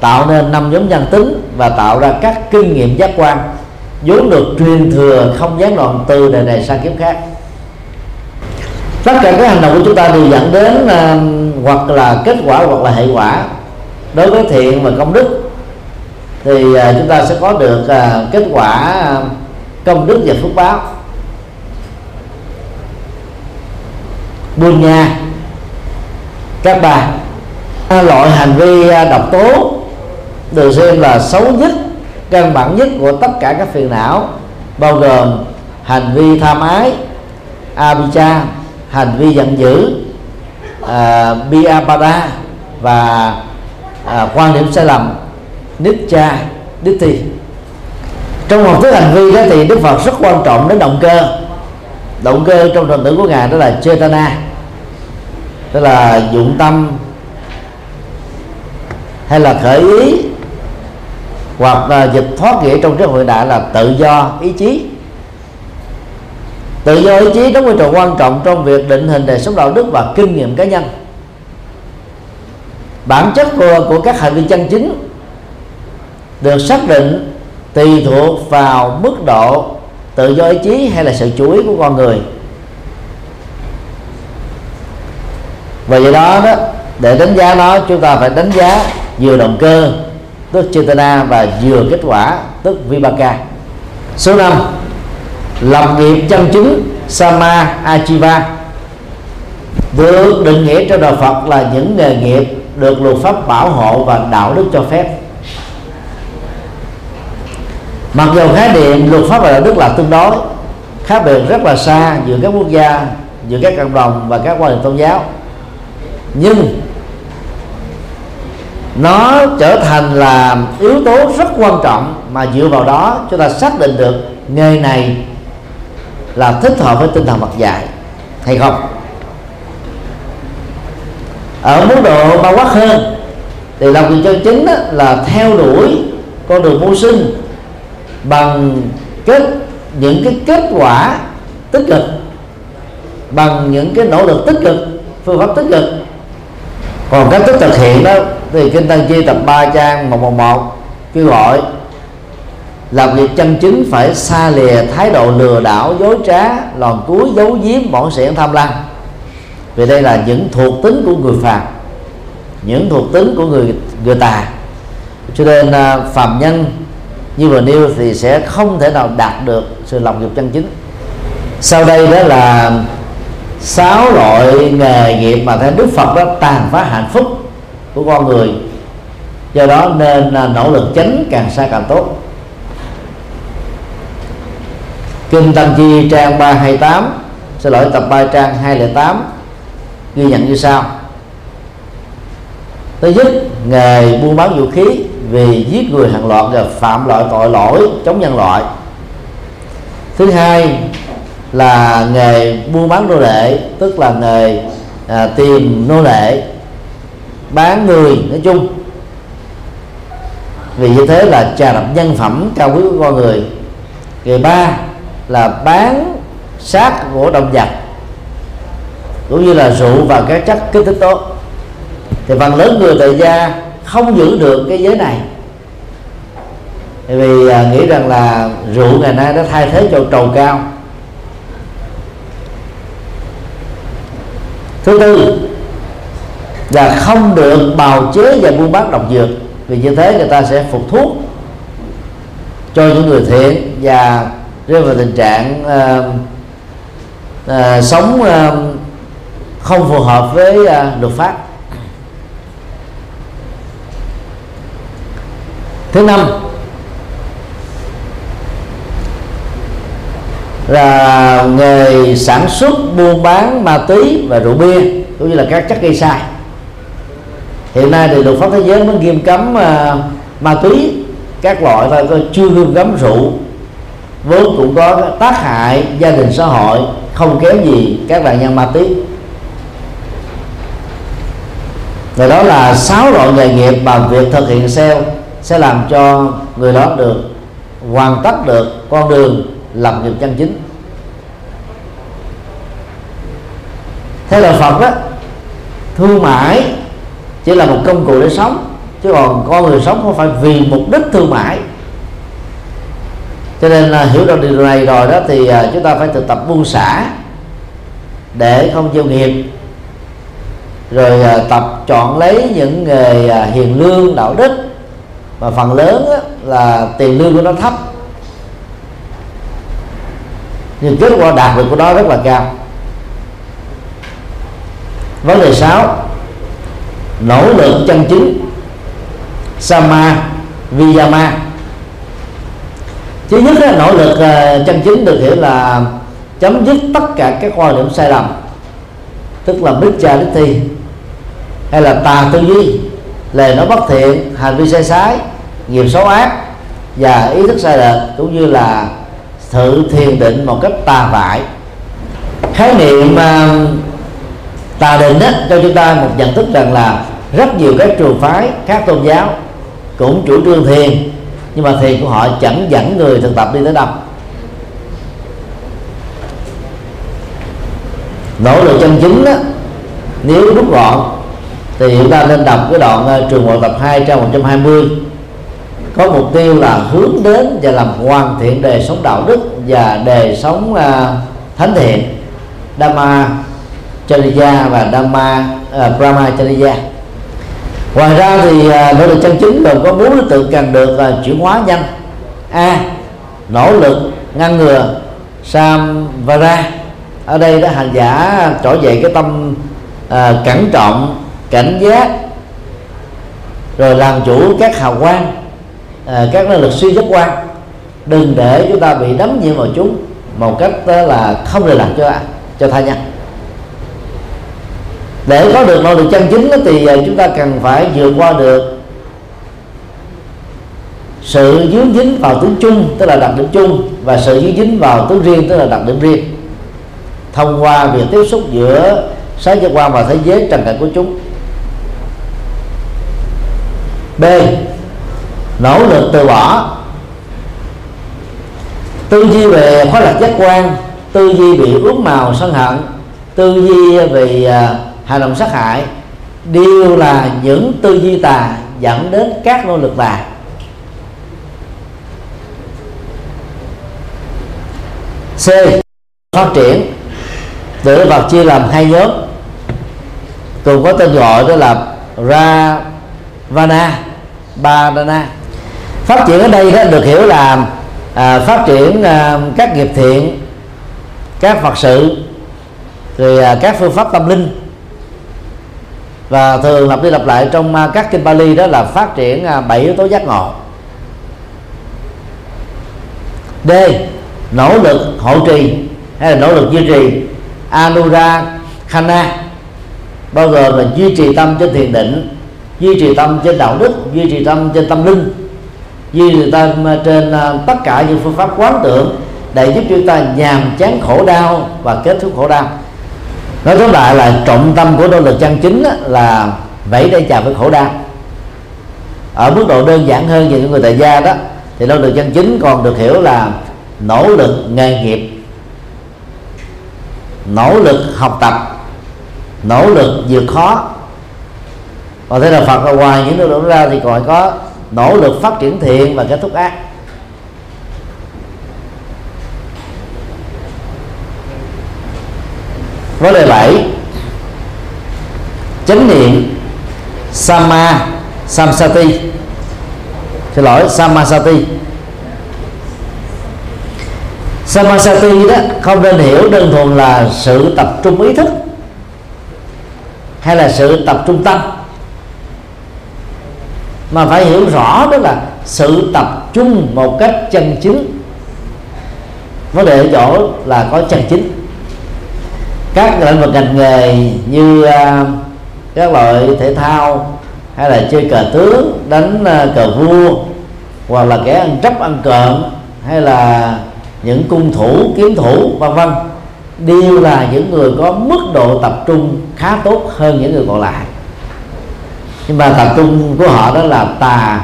tạo nên năm nhóm nhân tính và tạo ra các kinh nghiệm giác quan vốn được truyền thừa không gián đoạn từ đời này sang kiếp khác. Tất cả các hành động của chúng ta đều dẫn đến uh, hoặc là kết quả hoặc là hệ quả. Đối với thiện và công đức thì uh, chúng ta sẽ có được uh, kết quả uh, công đức và phước báo. Buôn nha các bà loại hành vi à, độc tố được xem là xấu nhất căn bản nhất của tất cả các phiền não bao gồm hành vi tham ái abhija hành vi giận dữ à, uh, biapada và uh, quan điểm sai lầm nitya ditti trong một thứ hành vi đó thì đức phật rất quan trọng đến động cơ. Động cơ trong thần tử của ngài đó là chetana tức là dụng tâm hay là khởi ý hoặc là dịch thoát nghĩa trong triết hội đại là tự do ý chí. Tự do ý chí đóng vai trò quan trọng trong việc định hình đời sống đạo đức và kinh nghiệm cá nhân. Bản chất của, của các hành vi chân chính được xác định tùy thuộc vào mức độ tự do ý chí hay là sự chú ý của con người. Và do đó đó, để đánh giá nó, chúng ta phải đánh giá vừa động cơ, tức chetana và vừa kết quả, tức vipaka số 5 lập nghiệp chân chứng sama achiva được định nghĩa trong đạo Phật là những nghề nghiệp được luật pháp bảo hộ và đạo đức cho phép mặc dù khái niệm luật pháp và đạo đức là tương đối, khác biệt rất là xa giữa các quốc gia, giữa các cộng đồng và các quan hệ tôn giáo. Nhưng nó trở thành là yếu tố rất quan trọng mà dựa vào đó chúng ta xác định được nghề này là thích hợp với tinh thần mặt dạy hay không. Ở mức độ bao quát hơn, thì lòng quyền chân chính là theo đuổi con đường mưu sinh bằng kết, những cái kết quả tích cực. Bằng những cái nỗ lực tích cực, phương pháp tích cực. Còn cách thức thực hiện đó, thì kinh tăng chi tập 3 trang 111 kêu gọi làm việc chân chính phải xa lìa thái độ lừa đảo, dối trá, lòn cuối giấu giếm, bỏ sẻn tham lam. Vì đây là những thuộc tính của người phàm, những thuộc tính của người người tà. Cho nên à, phàm nhân như vừa nêu thì sẽ không thể nào đạt được sự lòng dục chân chính. Sau đây đó là sáu loại nghề nghiệp mà theo Đức Phật đó tàn phá hạnh phúc của con người. Do đó nên à, nỗ lực tránh càng xa càng tốt. Kinh Tăng Chi trang 328 Xin lỗi, tập 3 trang 208 Ghi nhận như sau. Thứ nhất, Nghề buôn bán vũ khí. Vì giết người hàng loạt và phạm loại tội lỗi chống nhân loại. Thứ hai là nghề buôn bán nô lệ Tức là nghề à, tìm nô lệ Bán người nói chung. Vì như thế là trà đập nhân phẩm cao quý của con người. Nghề ba là bán xác của động vật cũng như là rượu và các chất kích thích tốt. Thì phần lớn người tại gia không giữ được cái giới này. Vì à, nghĩ rằng là rượu ngày nay đã thay thế cho trầu cao. Thứ tư là không được bào chế và buôn bán độc dược vì như thế người ta sẽ phục thuốc cho những người thiện và rơi vào tình trạng uh, uh, sống uh, không phù hợp với uh, luật pháp. Thứ năm là nghề sản xuất buôn bán ma túy và rượu bia cũng như là các chất gây sai. Hiện nay thì luật pháp thế giới mới nghiêm cấm uh, ma túy các loại và chưa nghiêm cấm rượu vốn cũng có tác hại gia đình xã hội không kém gì các nạn nhân ma túy. Và đó là sáu loại nghề nghiệp mà việc thực hiện sale sẽ làm cho người đó được hoàn tất được con đường làm nghiệp chân chính. Theo lời Phật đó thương mại chỉ là một công cụ để sống, chứ còn con người sống không phải vì mục đích thương mại. Cho nên là hiểu được điều này rồi đó thì à, chúng ta phải thực tập buông xả để không gieo nghiệp. Rồi à, tập chọn lấy những nghề à, hiền lương, đạo đức và phần lớn là tiền lương của nó thấp. Nhưng kết quả đạt được của nó rất là cao. Vấn đề 6 nỗ lực chân chính. Sama viyama thứ nhất là nỗ lực ờ, chân chính được hiểu là chấm dứt tất cả các quan điểm sai lầm. Tức là bích cha đích thi hay là tà tư duy lời nói bất thiện hành vi sai trái nghiệp xấu ác và ý thức sai lệch cũng như là sự thiền định một cách tà vại khái niệm uh, tà định đó cho chúng ta một nhận thức rằng là rất nhiều các trường phái các tôn giáo cũng chủ trương thiền nhưng mà thiền của họ chẳng dẫn người thực tập đi tới đâu. Nỗ lực chân chính đó, nếu rút gọn thì chúng ta nên đọc cái đoạn uh, trường bộ tập 2 trang 120 có mục tiêu là hướng đến và làm hoàn thiện đời sống đạo đức và đời sống uh, thánh thiện Dhamma Chariya và Dhamma uh, Brahma Chariya. Ngoài ra thì uh, nỗ lực chân chính gồm có bốn đối tượng cần được uh, chuyển hóa nhanh. A nỗ lực ngăn ngừa samvara. Ở đây đó hành giả trỗi dậy cái tâm uh, cẩn trọng cảnh giác, rồi làm chủ các hào quang à, các năng lực suy giác quan. Đừng để chúng ta bị đắm nhiễm vào chúng một cách, đó là không lừa lạc cho cho thay nhân. Để có được nỗ lực chân chính thì à, chúng ta cần phải vượt qua được sự dướng dính vào tướng chung, tức là đặc điểm chung, và sự dướng dính vào tướng riêng, tức là đặc điểm riêng. Thông qua việc tiếp xúc giữa sáng giác quan và thế giới trần cảnh của chúng b. Nỗ lực từ bỏ. Tư duy về khóa lạc giác quan tư duy bị ướm màu sân hận tư duy về à, hành động sát hại đều là những tư duy tà dẫn đến các nỗ lực tà. C. Phát triển. Tự vật chia làm hai nhóm cùng có tên gọi đó là Ravana. Badana phát triển ở đây đó được hiểu là à, phát triển à, các nghiệp thiện các phật sự rồi à, các phương pháp tâm linh. Và thường lặp đi lặp lại trong à, các kinh Bali đó là phát triển à, bảy yếu tố giác ngộ. D. Nỗ lực hộ trì hay là nỗ lực duy trì. Anura Khana bao gồm là duy trì tâm trên thiền định duy trì tâm trên đạo đức, duy trì tâm trên tâm linh, duy trì tâm à, trên à, tất cả những phương pháp quán tưởng để giúp chúng ta nhàm chán khổ đau và kết thúc khổ đau. Nói tóm lại là trọng tâm của nỗ lực chân chính là vẫy tay chào với khổ đau. Ở mức độ đơn giản hơn về những người tại gia đó, thì nỗ lực chân chính còn được hiểu là nỗ lực nghề nghiệp, nỗ lực học tập, nỗ lực vượt khó và thế là phật là ngoài những nỗ lực ra thì còn có nỗ lực phát triển thiện và kết thúc ác. Vấn đề bảy, chánh niệm sama samsati. Xin lỗi samasati samasati đó không nên hiểu đơn thuần là sự tập trung ý thức hay là sự tập trung tâm mà phải hiểu rõ đó là sự tập trung một cách chân chính. Vấn đề ở chỗ là có chân chính. Các lĩnh vực ngành nghề như uh, các loại thể thao hay là chơi cờ tướng đánh uh, cờ vua hoặc là kẻ ăn trắp ăn cợm hay là những cung thủ kiếm thủ vân vân đều là những người có mức độ tập trung khá tốt hơn những người còn lại nhưng mà tập trung của họ đó là tà.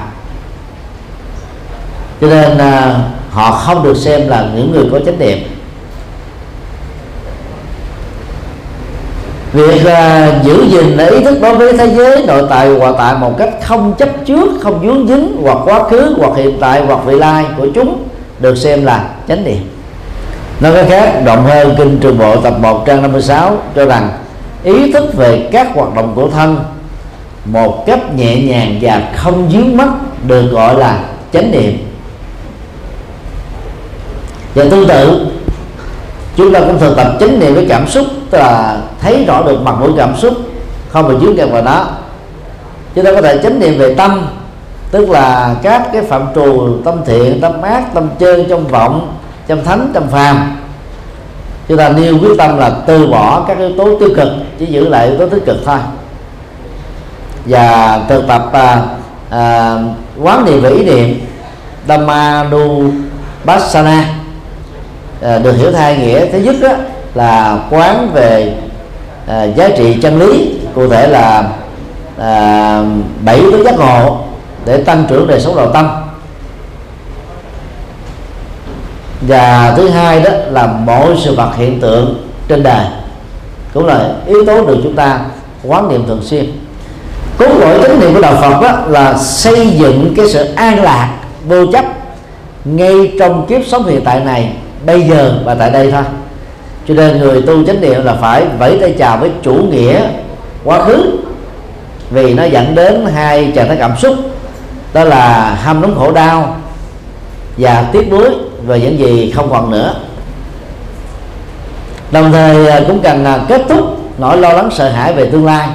Cho nên à, họ không được xem là những người có chánh niệm. Việc à, giữ gìn ý thức đối với thế giới nội tại ngoại tại một cách không chấp trước không dướng dính hoặc quá khứ hoặc hiện tại hoặc vị lai của chúng được xem là chánh niệm. Nói cách khác động hơn kinh trường bộ tập 1 trang 56 cho rằng ý thức về các hoạt động của thân một cách nhẹ nhàng và không dướng mắt được gọi là chánh niệm. Và tương tự, chúng ta cũng thường tập chánh niệm với cảm xúc, tức là thấy rõ được mặt mũi cảm xúc, không bị dướng kẹt vào đó chúng ta có thể chánh niệm về tâm, tức là các cái phạm trù, tâm thiện, tâm ác, tâm chơn, trong vọng, trong thánh, trong phàm. Chúng ta nêu quyết tâm là từ bỏ các yếu tố tiêu cực, chỉ giữ lại yếu tố tích cực thôi và thực tập à, à, quán niệm và ý niệm Dhammadu Bassana à, được hiểu thay nghĩa. Thứ nhất đó, là quán về à, giá trị chân lý cụ thể là à, bảy yếu giác ngộ để tăng trưởng đời sống đầu tâm. Và thứ hai đó là mọi sự vật hiện tượng trên đời. Cũng là yếu tố được chúng ta quán niệm thường xuyên cốt lõi chánh niệm của đạo Phật đó là xây dựng cái sự an lạc, vô chấp ngay trong kiếp sống hiện tại này, bây giờ và tại đây thôi. Cho nên người tu chánh niệm là phải vẫy tay chào với chủ nghĩa quá khứ, vì nó dẫn đến hai trạng thái cảm xúc, đó là ham nóng khổ đau và tiếc nuối về những gì không còn nữa. Đồng thời à, cũng cần à, kết thúc nỗi lo lắng sợ hãi về tương lai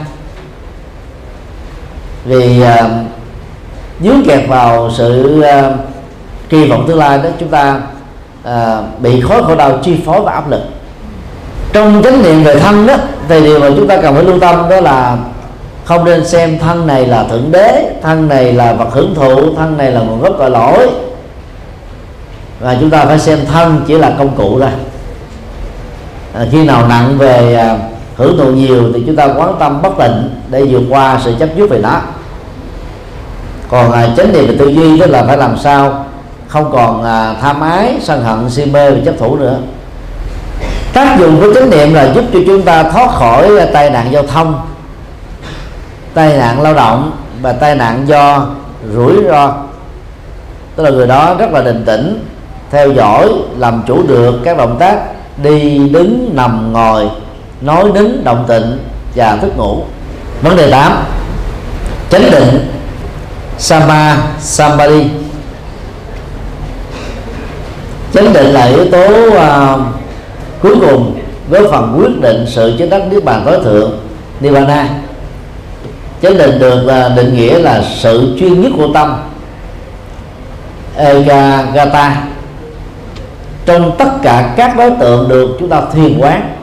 vì uh, dướng kẹt vào sự uh, kỳ vọng tương lai đó chúng ta uh, bị khối khổ đau chi phối và áp lực. Trong chánh niệm về thân đó thì điều mà chúng ta cần phải lưu tâm đó là không nên xem thân này là thượng đế thân này là vật hưởng thụ thân này là nguồn gốc tội lỗi. Và chúng ta phải xem thân chỉ là công cụ thôi. À, khi nào nặng về à, hưởng thụ nhiều thì chúng ta quan tâm bất tịnh để vượt qua sự chấp trước về nó còn à, chánh niệm về tư duy đó là phải làm sao không còn à, tham ái sân hận si mê và chấp thủ nữa. Tác dụng của chánh niệm là giúp cho chúng ta thoát khỏi à, tai nạn giao thông tai nạn lao động và tai nạn do rủi ro. Tức là người đó rất là định tĩnh theo dõi làm chủ được các động tác đi đứng nằm ngồi nói đứng động tịnh và thức ngủ. Vấn đề 8 chánh định sama samadhi chấn định là yếu tố uh, cuối cùng với phần quyết định sự chứng đắc niết bàn tối thượng nirvana chánh định được uh, định nghĩa là sự chuyên nhất của tâm egagata trong tất cả các đối tượng được chúng ta thiền quán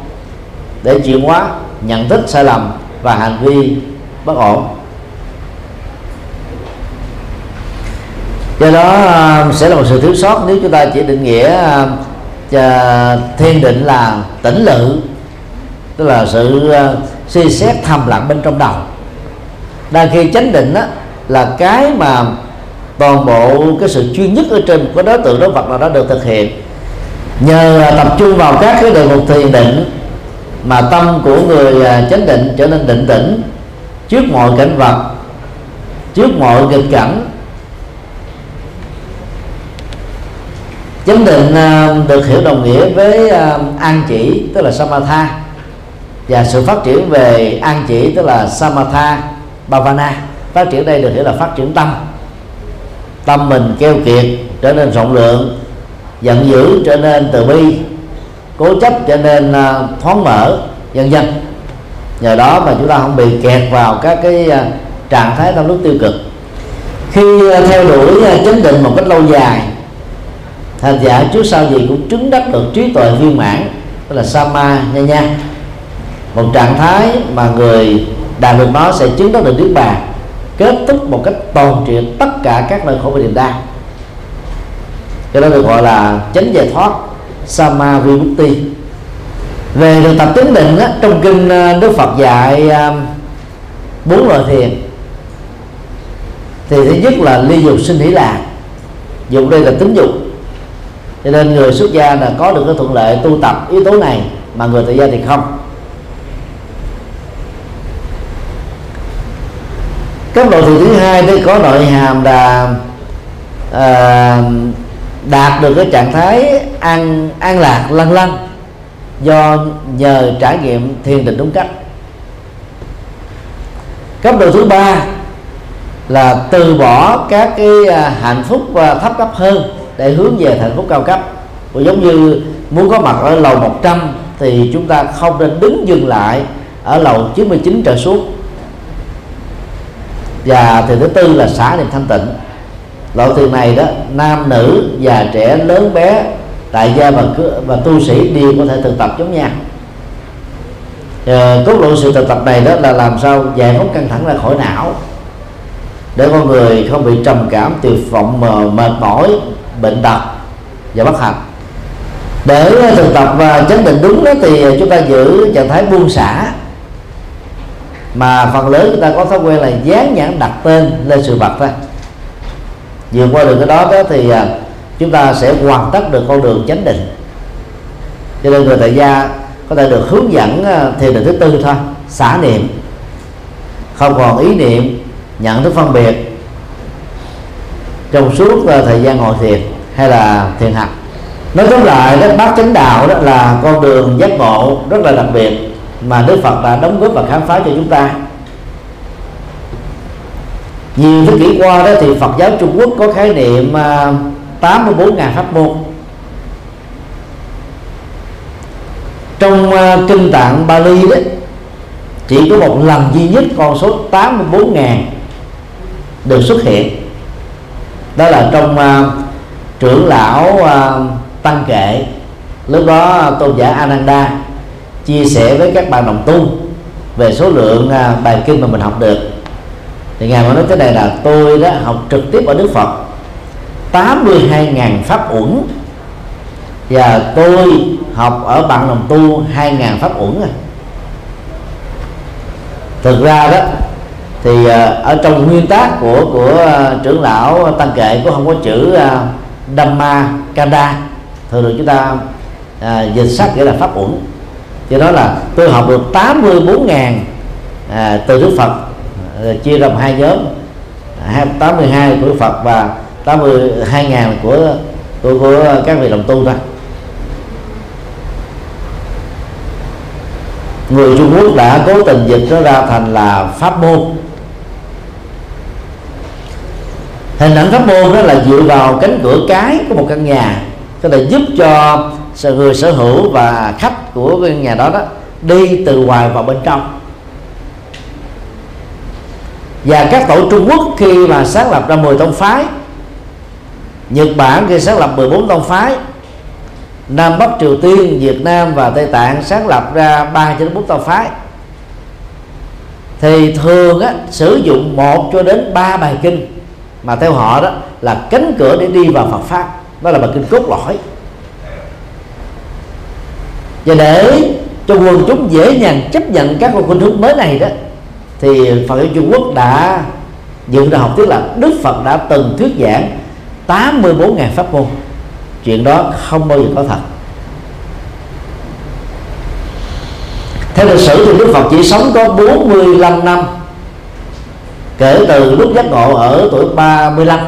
để chuyển hóa nhận thức sai lầm và hành vi bất ổn. Do đó à, sẽ là một sự thiếu sót nếu chúng ta chỉ định nghĩa à, à thiên định là tỉnh lự tức là sự à, suy xét thầm lặng bên trong đầu. Đang khi chánh định đó là cái mà toàn bộ cái sự chuyên nhất ở trên cái đối tượng đối vật nào đó được thực hiện. Nhờ tập trung vào các cái đề mục thiền định mà tâm của người chánh định trở nên định tĩnh trước mọi cảnh vật trước mọi nghịch cảnh chánh định ờ, được hiểu đồng nghĩa với ờ, an chỉ, tức là samatha. Và sự phát triển về an chỉ, tức là samatha, bhavana. Phát triển đây được hiểu là phát triển tâm. Tâm mình keo kiệt, trở nên rộng lượng, giận dữ, trở nên từ bi, cố chấp, trở nên ờ, thoáng mở, dần dần. Nhờ đó mà chúng ta không bị kẹt vào các cái trạng thái tâm lúc tiêu cực. Khi theo đuổi chánh định một cách lâu dài thành giả trước sau gì cũng chứng đắc được trí tuệ viên mãn đó là sama nha nha. Một trạng thái mà người đạt được nó sẽ chứng đắc được niết bàn kết thúc một cách toàn triệt tất cả các nơi khổ và niềm đau cái đó được gọi là chánh giải thoát sama vimutti về thực tập tính định á, trong kinh ờ, đức phật dạy ờ, bốn loại thiền. Thì thứ nhất là ly dục sinh hỷ lạc. Dục đây là tính dục cho nên người xuất gia là có được cái thuận lợi tu tập yếu tố này mà người tại gia thì không. Cấp độ thiền thứ hai thì có nội hàm là à, đạt được cái trạng thái an an lạc lăng lăng do nhờ trải nghiệm thiền định đúng cách. Cấp độ thứ ba là từ bỏ các cái à, hạnh phúc thấp cấp hơn để hướng về hạnh phúc cao cấp. Và giống như muốn có mặt ở lầu 100 thì chúng ta không nên đứng dừng lại ở lầu 99 trở xuống. Và thì thứ tư là xả niệm thanh tịnh. Loại thiền này đó nam nữ già trẻ lớn bé tại gia và và tu sĩ đều có thể thực tập giống nhau. À, cốt lộ sự thực tập này đó là làm sao giải phóng căng thẳng ra khỏi não để con người không bị trầm cảm tuyệt vọng mệt mỏi bệnh tật và bất hạnh. Để ờ, thực tập và chánh định đúng đó thì chúng ta giữ trạng thái buông xả. Mà phần lớn chúng ta có thói quen là dán nhãn đặt tên lên sự vật thôi. Vượt qua được cái đó, đó thì ờ, chúng ta sẽ hoàn tất được con đường chánh định. Cho nên người tại gia có thể được hướng dẫn ờ, thiền định thứ tư thôi xả niệm. Không còn ý niệm nhận thức phân biệt trong suốt ờ, thời gian ngồi thiền hay là thiền hành nói tóm lại đó, bát chánh đạo đó là con đường giác ngộ rất là đặc biệt mà Đức Phật đã đóng góp và khám phá cho chúng ta. Nhiều thế kỷ qua đó thì Phật giáo Trung Quốc có khái niệm ờ, 84.000 pháp môn. Trong ờ, kinh tạng Bali đó, chỉ có một lần duy nhất con số 84.000 được xuất hiện đó là trong uh, trưởng lão uh, tăng kệ lúc đó tôn giả Ananda chia sẻ với các bạn đồng tu về số lượng uh, bài kinh mà mình học được thì ngài mới nói thế này là tôi đã học trực tiếp ở Đức Phật 82.000 pháp uẩn và tôi học ở bạn đồng tu 2.000 pháp uẩn à. thực ra đó thì ờ, ở trong nguyên tác của của ờ, trưởng lão tăng kệ cũng không có chữ ờ, Dhamma Kanda thường được chúng ta à, dịch sách nghĩa là pháp uẩn. Cho đó là tôi học được 84 ngàn à, từ Đức Phật à, chia làm hai nhóm 82 của Đức Phật và 82 ngàn của của, của các vị đồng tu thôi. Người Trung Quốc đã cố tình dịch nó ra thành là pháp môn. Hình ảnh pháp môn đó là dựa vào cánh cửa cái của một căn nhà có thể giúp cho người sở hữu và khách của căn nhà đó đó đi từ ngoài vào bên trong. Và các tổ Trung Quốc khi mà sáng lập ra 10 tông phái Nhật Bản khi sáng lập 14 tông phái Nam Bắc Triều Tiên, Việt Nam và Tây Tạng sáng lập ra ba đến bốn tông phái thì thường á, sử dụng một cho đến ba bài kinh mà theo họ đó là cánh cửa để đi vào Phật pháp. Đó là bài kinh cốt lõi. Và để cho quần chúng dễ dàng chấp nhận các khuynh hướng mới này đó, thì Phật giáo Trung Quốc đã dựng ra học thuyết là Đức Phật đã từng thuyết giảng 84.000 pháp môn. Chuyện đó không bao giờ có thật. Theo lịch sử thì Đức Phật chỉ sống có 45 năm kể từ lúc giác ngộ ở tuổi 35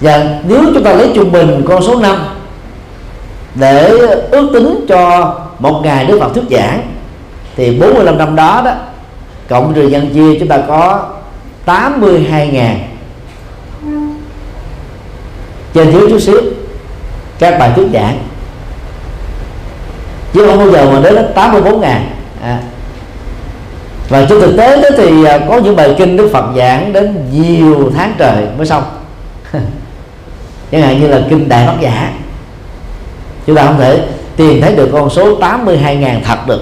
và nếu chúng ta lấy trung bình con số năm để ước tính cho một ngày Đức Phật thuyết giảng, thì 45 năm đó đó, cộng trừ nhân chia chúng ta có 82 ngàn. Trên thiếu chút xíu, các bài thuyết giảng. Chứ không bao giờ mà đến 84 ngàn. À và trên thực tế đó thì à, có những bài kinh Đức Phật giảng đến nhiều tháng trời mới xong. *laughs* Chẳng hạn như là kinh Đại bác Giả. Chúng ta không thể tìm thấy được con số 82 ngàn thật được.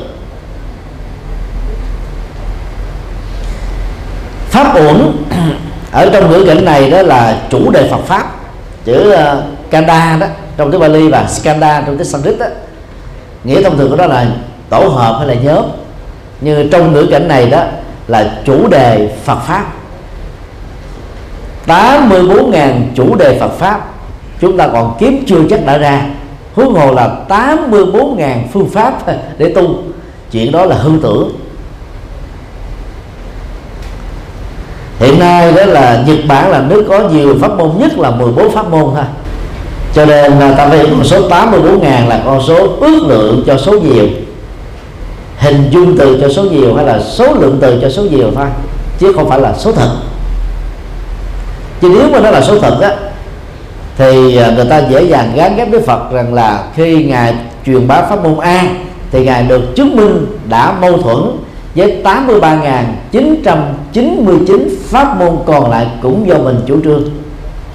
Pháp uẩn *clears throat* ở trong ngữ cảnh này đó là chủ đề Phật pháp. Chữ uh, Kanda đó trong tiếng Bali và Skanda trong tiếng Sanskrit đó. Nghĩa thông thường của đó là tổ hợp hay là nhóm như trong ngữ cảnh này đó là chủ đề Phật pháp. 84.000 chủ đề Phật pháp, chúng ta còn kiếm chưa chắc đã ra. Huống hồ là 84.000 phương pháp *laughs* để tu. Chuyện đó là hư tưởng. Hiện nay đó là Nhật Bản là nước có nhiều pháp môn, nhất là 14 pháp môn thôi cho nên là ta phải con số 84 ngàn là con số ước lượng cho số nhiều hình dung từ cho số nhiều hay là số lượng từ cho số nhiều thôi, chứ không phải là số thật. Chứ nếu mà nó là số thật á, thì à, người ta dễ dàng gán ghép với Phật rằng là khi ngài truyền bá pháp môn A thì ngài được chứng minh đã mâu thuẫn với 83.999 pháp môn còn lại cũng do mình chủ trương.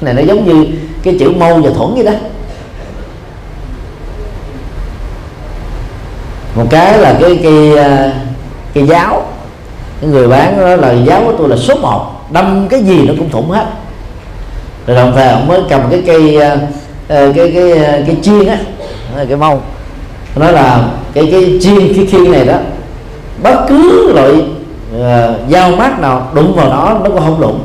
Này nó giống như cái chữ mâu và thuẫn vậy đó. Một cái là cái cái ờ, cái giáo. Cái người bán đó là giáo của tôi là số 1 đâm cái gì nó cũng thủng hết. Rồi đồng thời ông mới cầm cái cây ờ, ờ, cái cái cái, cái chiên á cái mâu nó là cái cái chiên cái khiên này đó bất cứ loại uh, dao mát nào đụng vào nó nó cũng không đụng.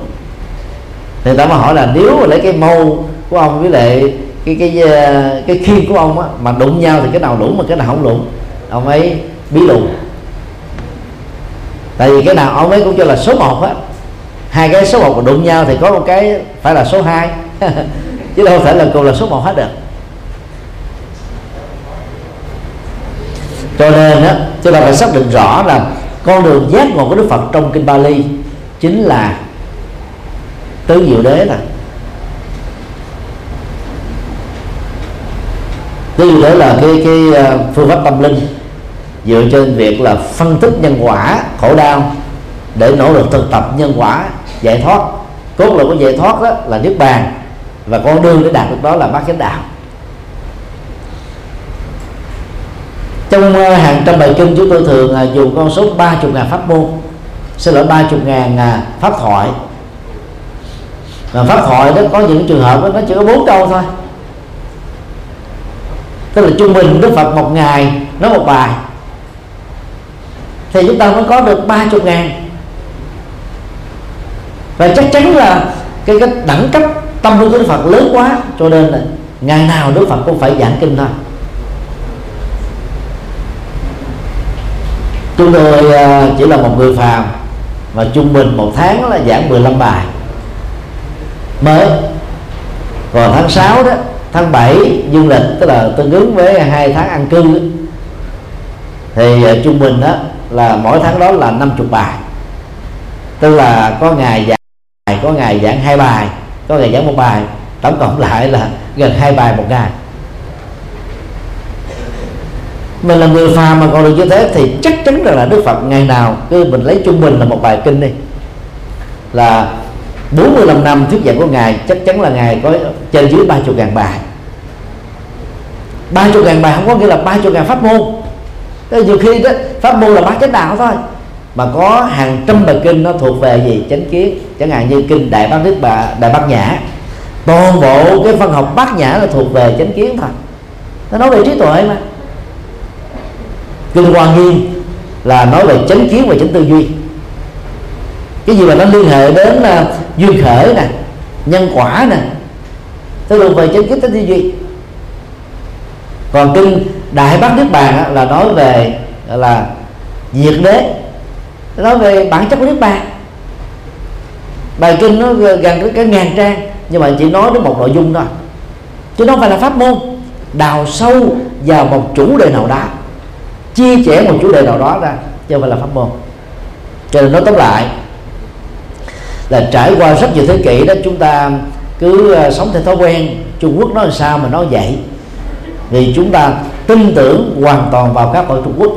Thì ta mới hỏi là nếu mà lấy cái mâu của ông với lại cái cái cái, cái khiên của ông á mà đụng nhau thì cái nào đụng mà cái nào không đụng? Ông ấy bí lù. Tại vì cái nào ông ấy cũng cho là số 1 á. Hai cái số 1 mà đụng nhau thì có một cái phải là số 2 *laughs* chứ đâu thể là cùng là số 1 hết được. Cho nên á, chúng ta phải xác định rõ là con đường giác ngộ của Đức Phật trong kinh Bali chính là tứ diệu đế là tứ diệu đế là cái cái ờ, phương pháp tâm linh dựa trên việc là phân tích nhân quả khổ đau để nỗ lực thực tập nhân quả giải thoát. Cốt lõi của giải thoát đó là niết bàn và con đường để đạt được đó là bát chánh đạo. Trong ờ, hàng trăm bài kinh chúng tôi thường à, dùng con số ba chục ngàn pháp môn. Xin lỗi ba chục ngàn à, pháp thoại. Mà pháp thoại đó có những trường hợp đó, nó chỉ có bốn câu thôi. Tức là trung bình đức phật một ngày nói một bài thì chúng ta mới có được ba chục ngàn. Và chắc chắn là cái cái đẳng cấp tâm linh của đức phật lớn quá cho nên là ngày nào đức phật cũng phải giảng kinh thôi. Chúng tôi à, chỉ là một người phàm và trung bình một tháng là giảng 15 bài. Mới còn tháng 6 đó tháng 7 dương lịch tức là tương ứng với hai tháng ăn cư đó, thì à, trung bình đó là mỗi tháng đó là 50 bài. Tức là có ngày giảng có ngày giảng hai bài, có ngày giảng một bài. Tổng cộng lại là gần hai bài một ngày. Mình là người phàm mà còn được như thế thì chắc chắn rằng là Đức Phật ngày nào cứ mình lấy trung bình là một bài kinh đi. Là 45 năm thuyết giảng của ngài, chắc chắn là ngài có trên dưới 30 ngàn bài. 30 ngàn bài không có nghĩa là 30 ngàn pháp môn. Thế nhiều khi đó pháp môn là bát chánh đạo thôi. Mà có hàng trăm bài kinh nó thuộc về gì? Chánh kiến chẳng hạn như kinh đại bát đức bà đại bát nhã. Toàn bộ cái phân học bát nhã là thuộc về chánh kiến thôi. Nó nói về trí tuệ mà. Kinh hoa nghiêm là nói về chánh kiến và chánh tư duy. Cái gì mà nó liên hệ đến uh, duyên khởi nè nhân quả nè tức là về chánh kiến chánh tư duy. Còn kinh đại bát niết bàn là nói về là diệt đế. Nói về bản chất của niết bàn bài kinh nó gần cái, cái ngàn trang nhưng mà chỉ nói đến một nội dung thôi. Chứ nó không phải là pháp môn. Đào sâu vào một chủ đề nào đó chia sẻ một chủ đề nào đó ra chứ không phải là pháp môn. Cho nên nói tóm lại là trải qua rất nhiều thế kỷ đó chúng ta cứ ờ, sống theo thói quen Trung Quốc nói sao mà nó vậy. Vì chúng ta tin tưởng hoàn toàn vào các tổ Trung Quốc.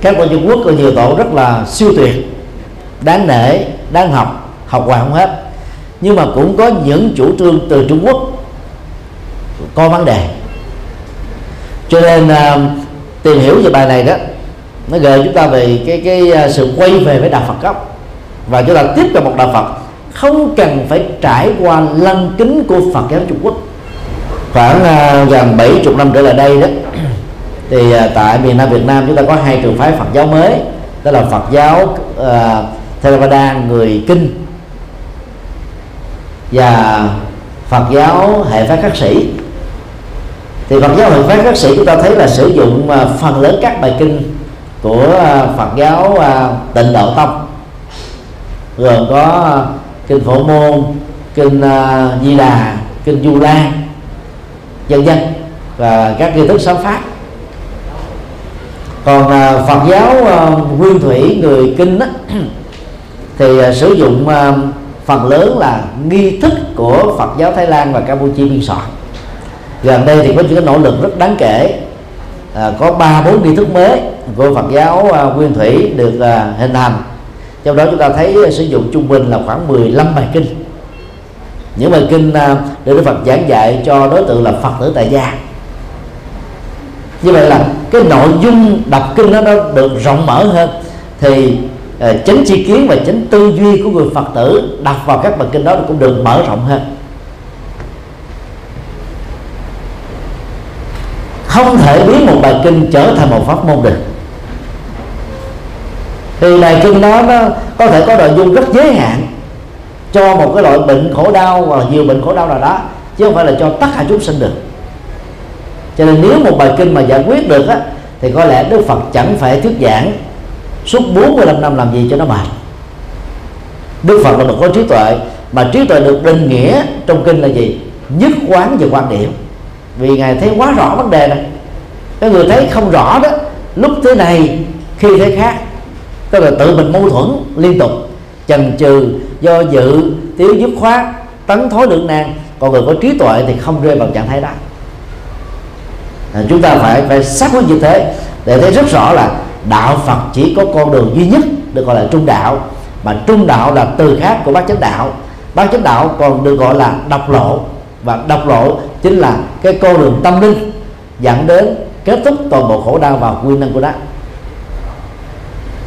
Các tổ Trung Quốc có nhiều tổ rất là siêu tuyệt đáng nể đáng học học hoài không hết. Nhưng mà cũng có những chủ trương từ Trung Quốc có vấn đề. Cho nên uh, tìm hiểu về bài này đó nó gợi chúng ta về cái cái à, sự quay về với đạo Phật gốc. Và chúng ta tiếp cận một đạo Phật không cần phải trải qua lăng kính của Phật giáo Trung Quốc khoảng à, gần 70 năm trở lại đây đó thì à, tại miền Nam Việt Nam chúng ta có hai trường phái Phật giáo mới đó là Phật giáo uh, Theravada người kinh và Phật giáo hệ phái khắc sĩ. Thì Phật giáo hệ phái khắc sĩ chúng ta thấy là sử dụng uh, phần lớn các bài kinh của uh, Phật giáo uh, Tịnh Độ Tông gồm có kinh Phổ Môn, kinh uh, Di Đà, kinh Du Lan, dân dân và các nghi thức sám pháp còn uh, Phật giáo uh, Nguyên Thủy người kinh đó, *clears throat* thì uh, sử dụng uh, phần lớn là nghi thức của Phật giáo Thái Lan và Campuchia biên soạn. Gần đây thì có những cái nỗ lực rất đáng kể. À, có ba bốn nghi thức mới của Phật giáo à, Nguyên Thủy được à, hình thành. Trong đó chúng ta thấy sử dụng trung bình là khoảng 15 bài kinh những bài kinh à, để được Đức Phật giảng dạy cho đối tượng là Phật tử tại gia. Như vậy là cái nội dung đọc kinh đó nó được rộng mở hơn. Thì uh, chánh chi kiến và chánh tư duy của người Phật tử đọc vào các bài kinh đó cũng được mở rộng hơn. Không thể biến một bài kinh trở thành một pháp môn được. Thì bài kinh đó nó có thể có nội dung rất giới hạn cho một cái loại bệnh khổ đau hoặc là nhiều bệnh khổ đau nào đó, chứ không phải là cho tất cả chúng sinh được. Cho nên nếu một bài kinh mà giải quyết được á, thì có lẽ Đức Phật chẳng phải thuyết giảng suốt 45 năm làm gì cho nó mệt. Đức Phật là một có trí tuệ mà trí tuệ được định nghĩa trong kinh là gì? Nhất quán về quan điểm. Vì ngài thấy quá rõ vấn đề này. Cái người thấy không rõ đó, lúc thế này, khi thế khác, tức là tự mình mâu thuẫn liên tục, chần chừ do dự thiếu dứt khoát tấn thối lượng nan. Còn người có trí tuệ thì không rơi vào trạng thái đó. À, chúng ta phải phải xác quyết như thế để thấy rất rõ là đạo Phật chỉ có con đường duy nhất được gọi là trung đạo mà trung đạo là từ khác của bát chánh đạo. Bát chánh đạo còn được gọi là độc lộ và độc lộ chính là cái con đường tâm linh dẫn đến kết thúc toàn bộ khổ đau và nguyên năng của nó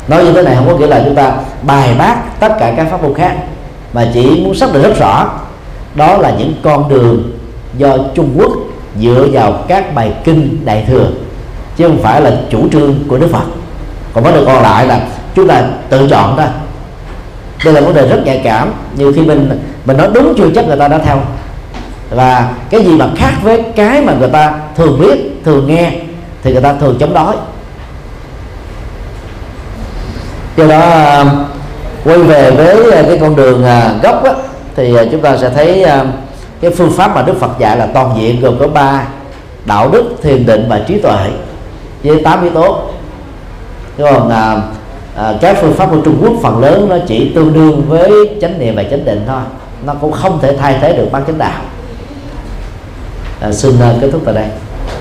nói như thế này không có nghĩa là chúng ta bài bác tất cả các pháp môn khác, mà chỉ muốn xác định rất rõ đó là những con đường do Trung Quốc dựa vào các bài kinh đại thừa, chứ không phải là chủ trương của Đức Phật. Còn vấn đề còn lại là chúng ta tự chọn thôi. Đây là vấn đề rất nhạy cảm. Nhiều khi mình mình nói đúng chưa chắc người ta đã theo. Và cái gì mà khác với cái mà người ta thường biết, thường nghe, thì người ta thường chống đối do đó um, quay về với uh, cái con đường uh, gốc á, thì uh, chúng ta sẽ thấy um, cái phương pháp mà Đức Phật dạy là toàn diện gồm có ba đạo đức thiền định và trí tuệ. Với tám yếu tố. Còn à, à, các phương pháp của Trung Quốc phần lớn nó chỉ tương đương với chánh niệm và chánh định thôi. Nó cũng không thể thay thế được bát chánh đạo. À, xin kết thúc tại đây.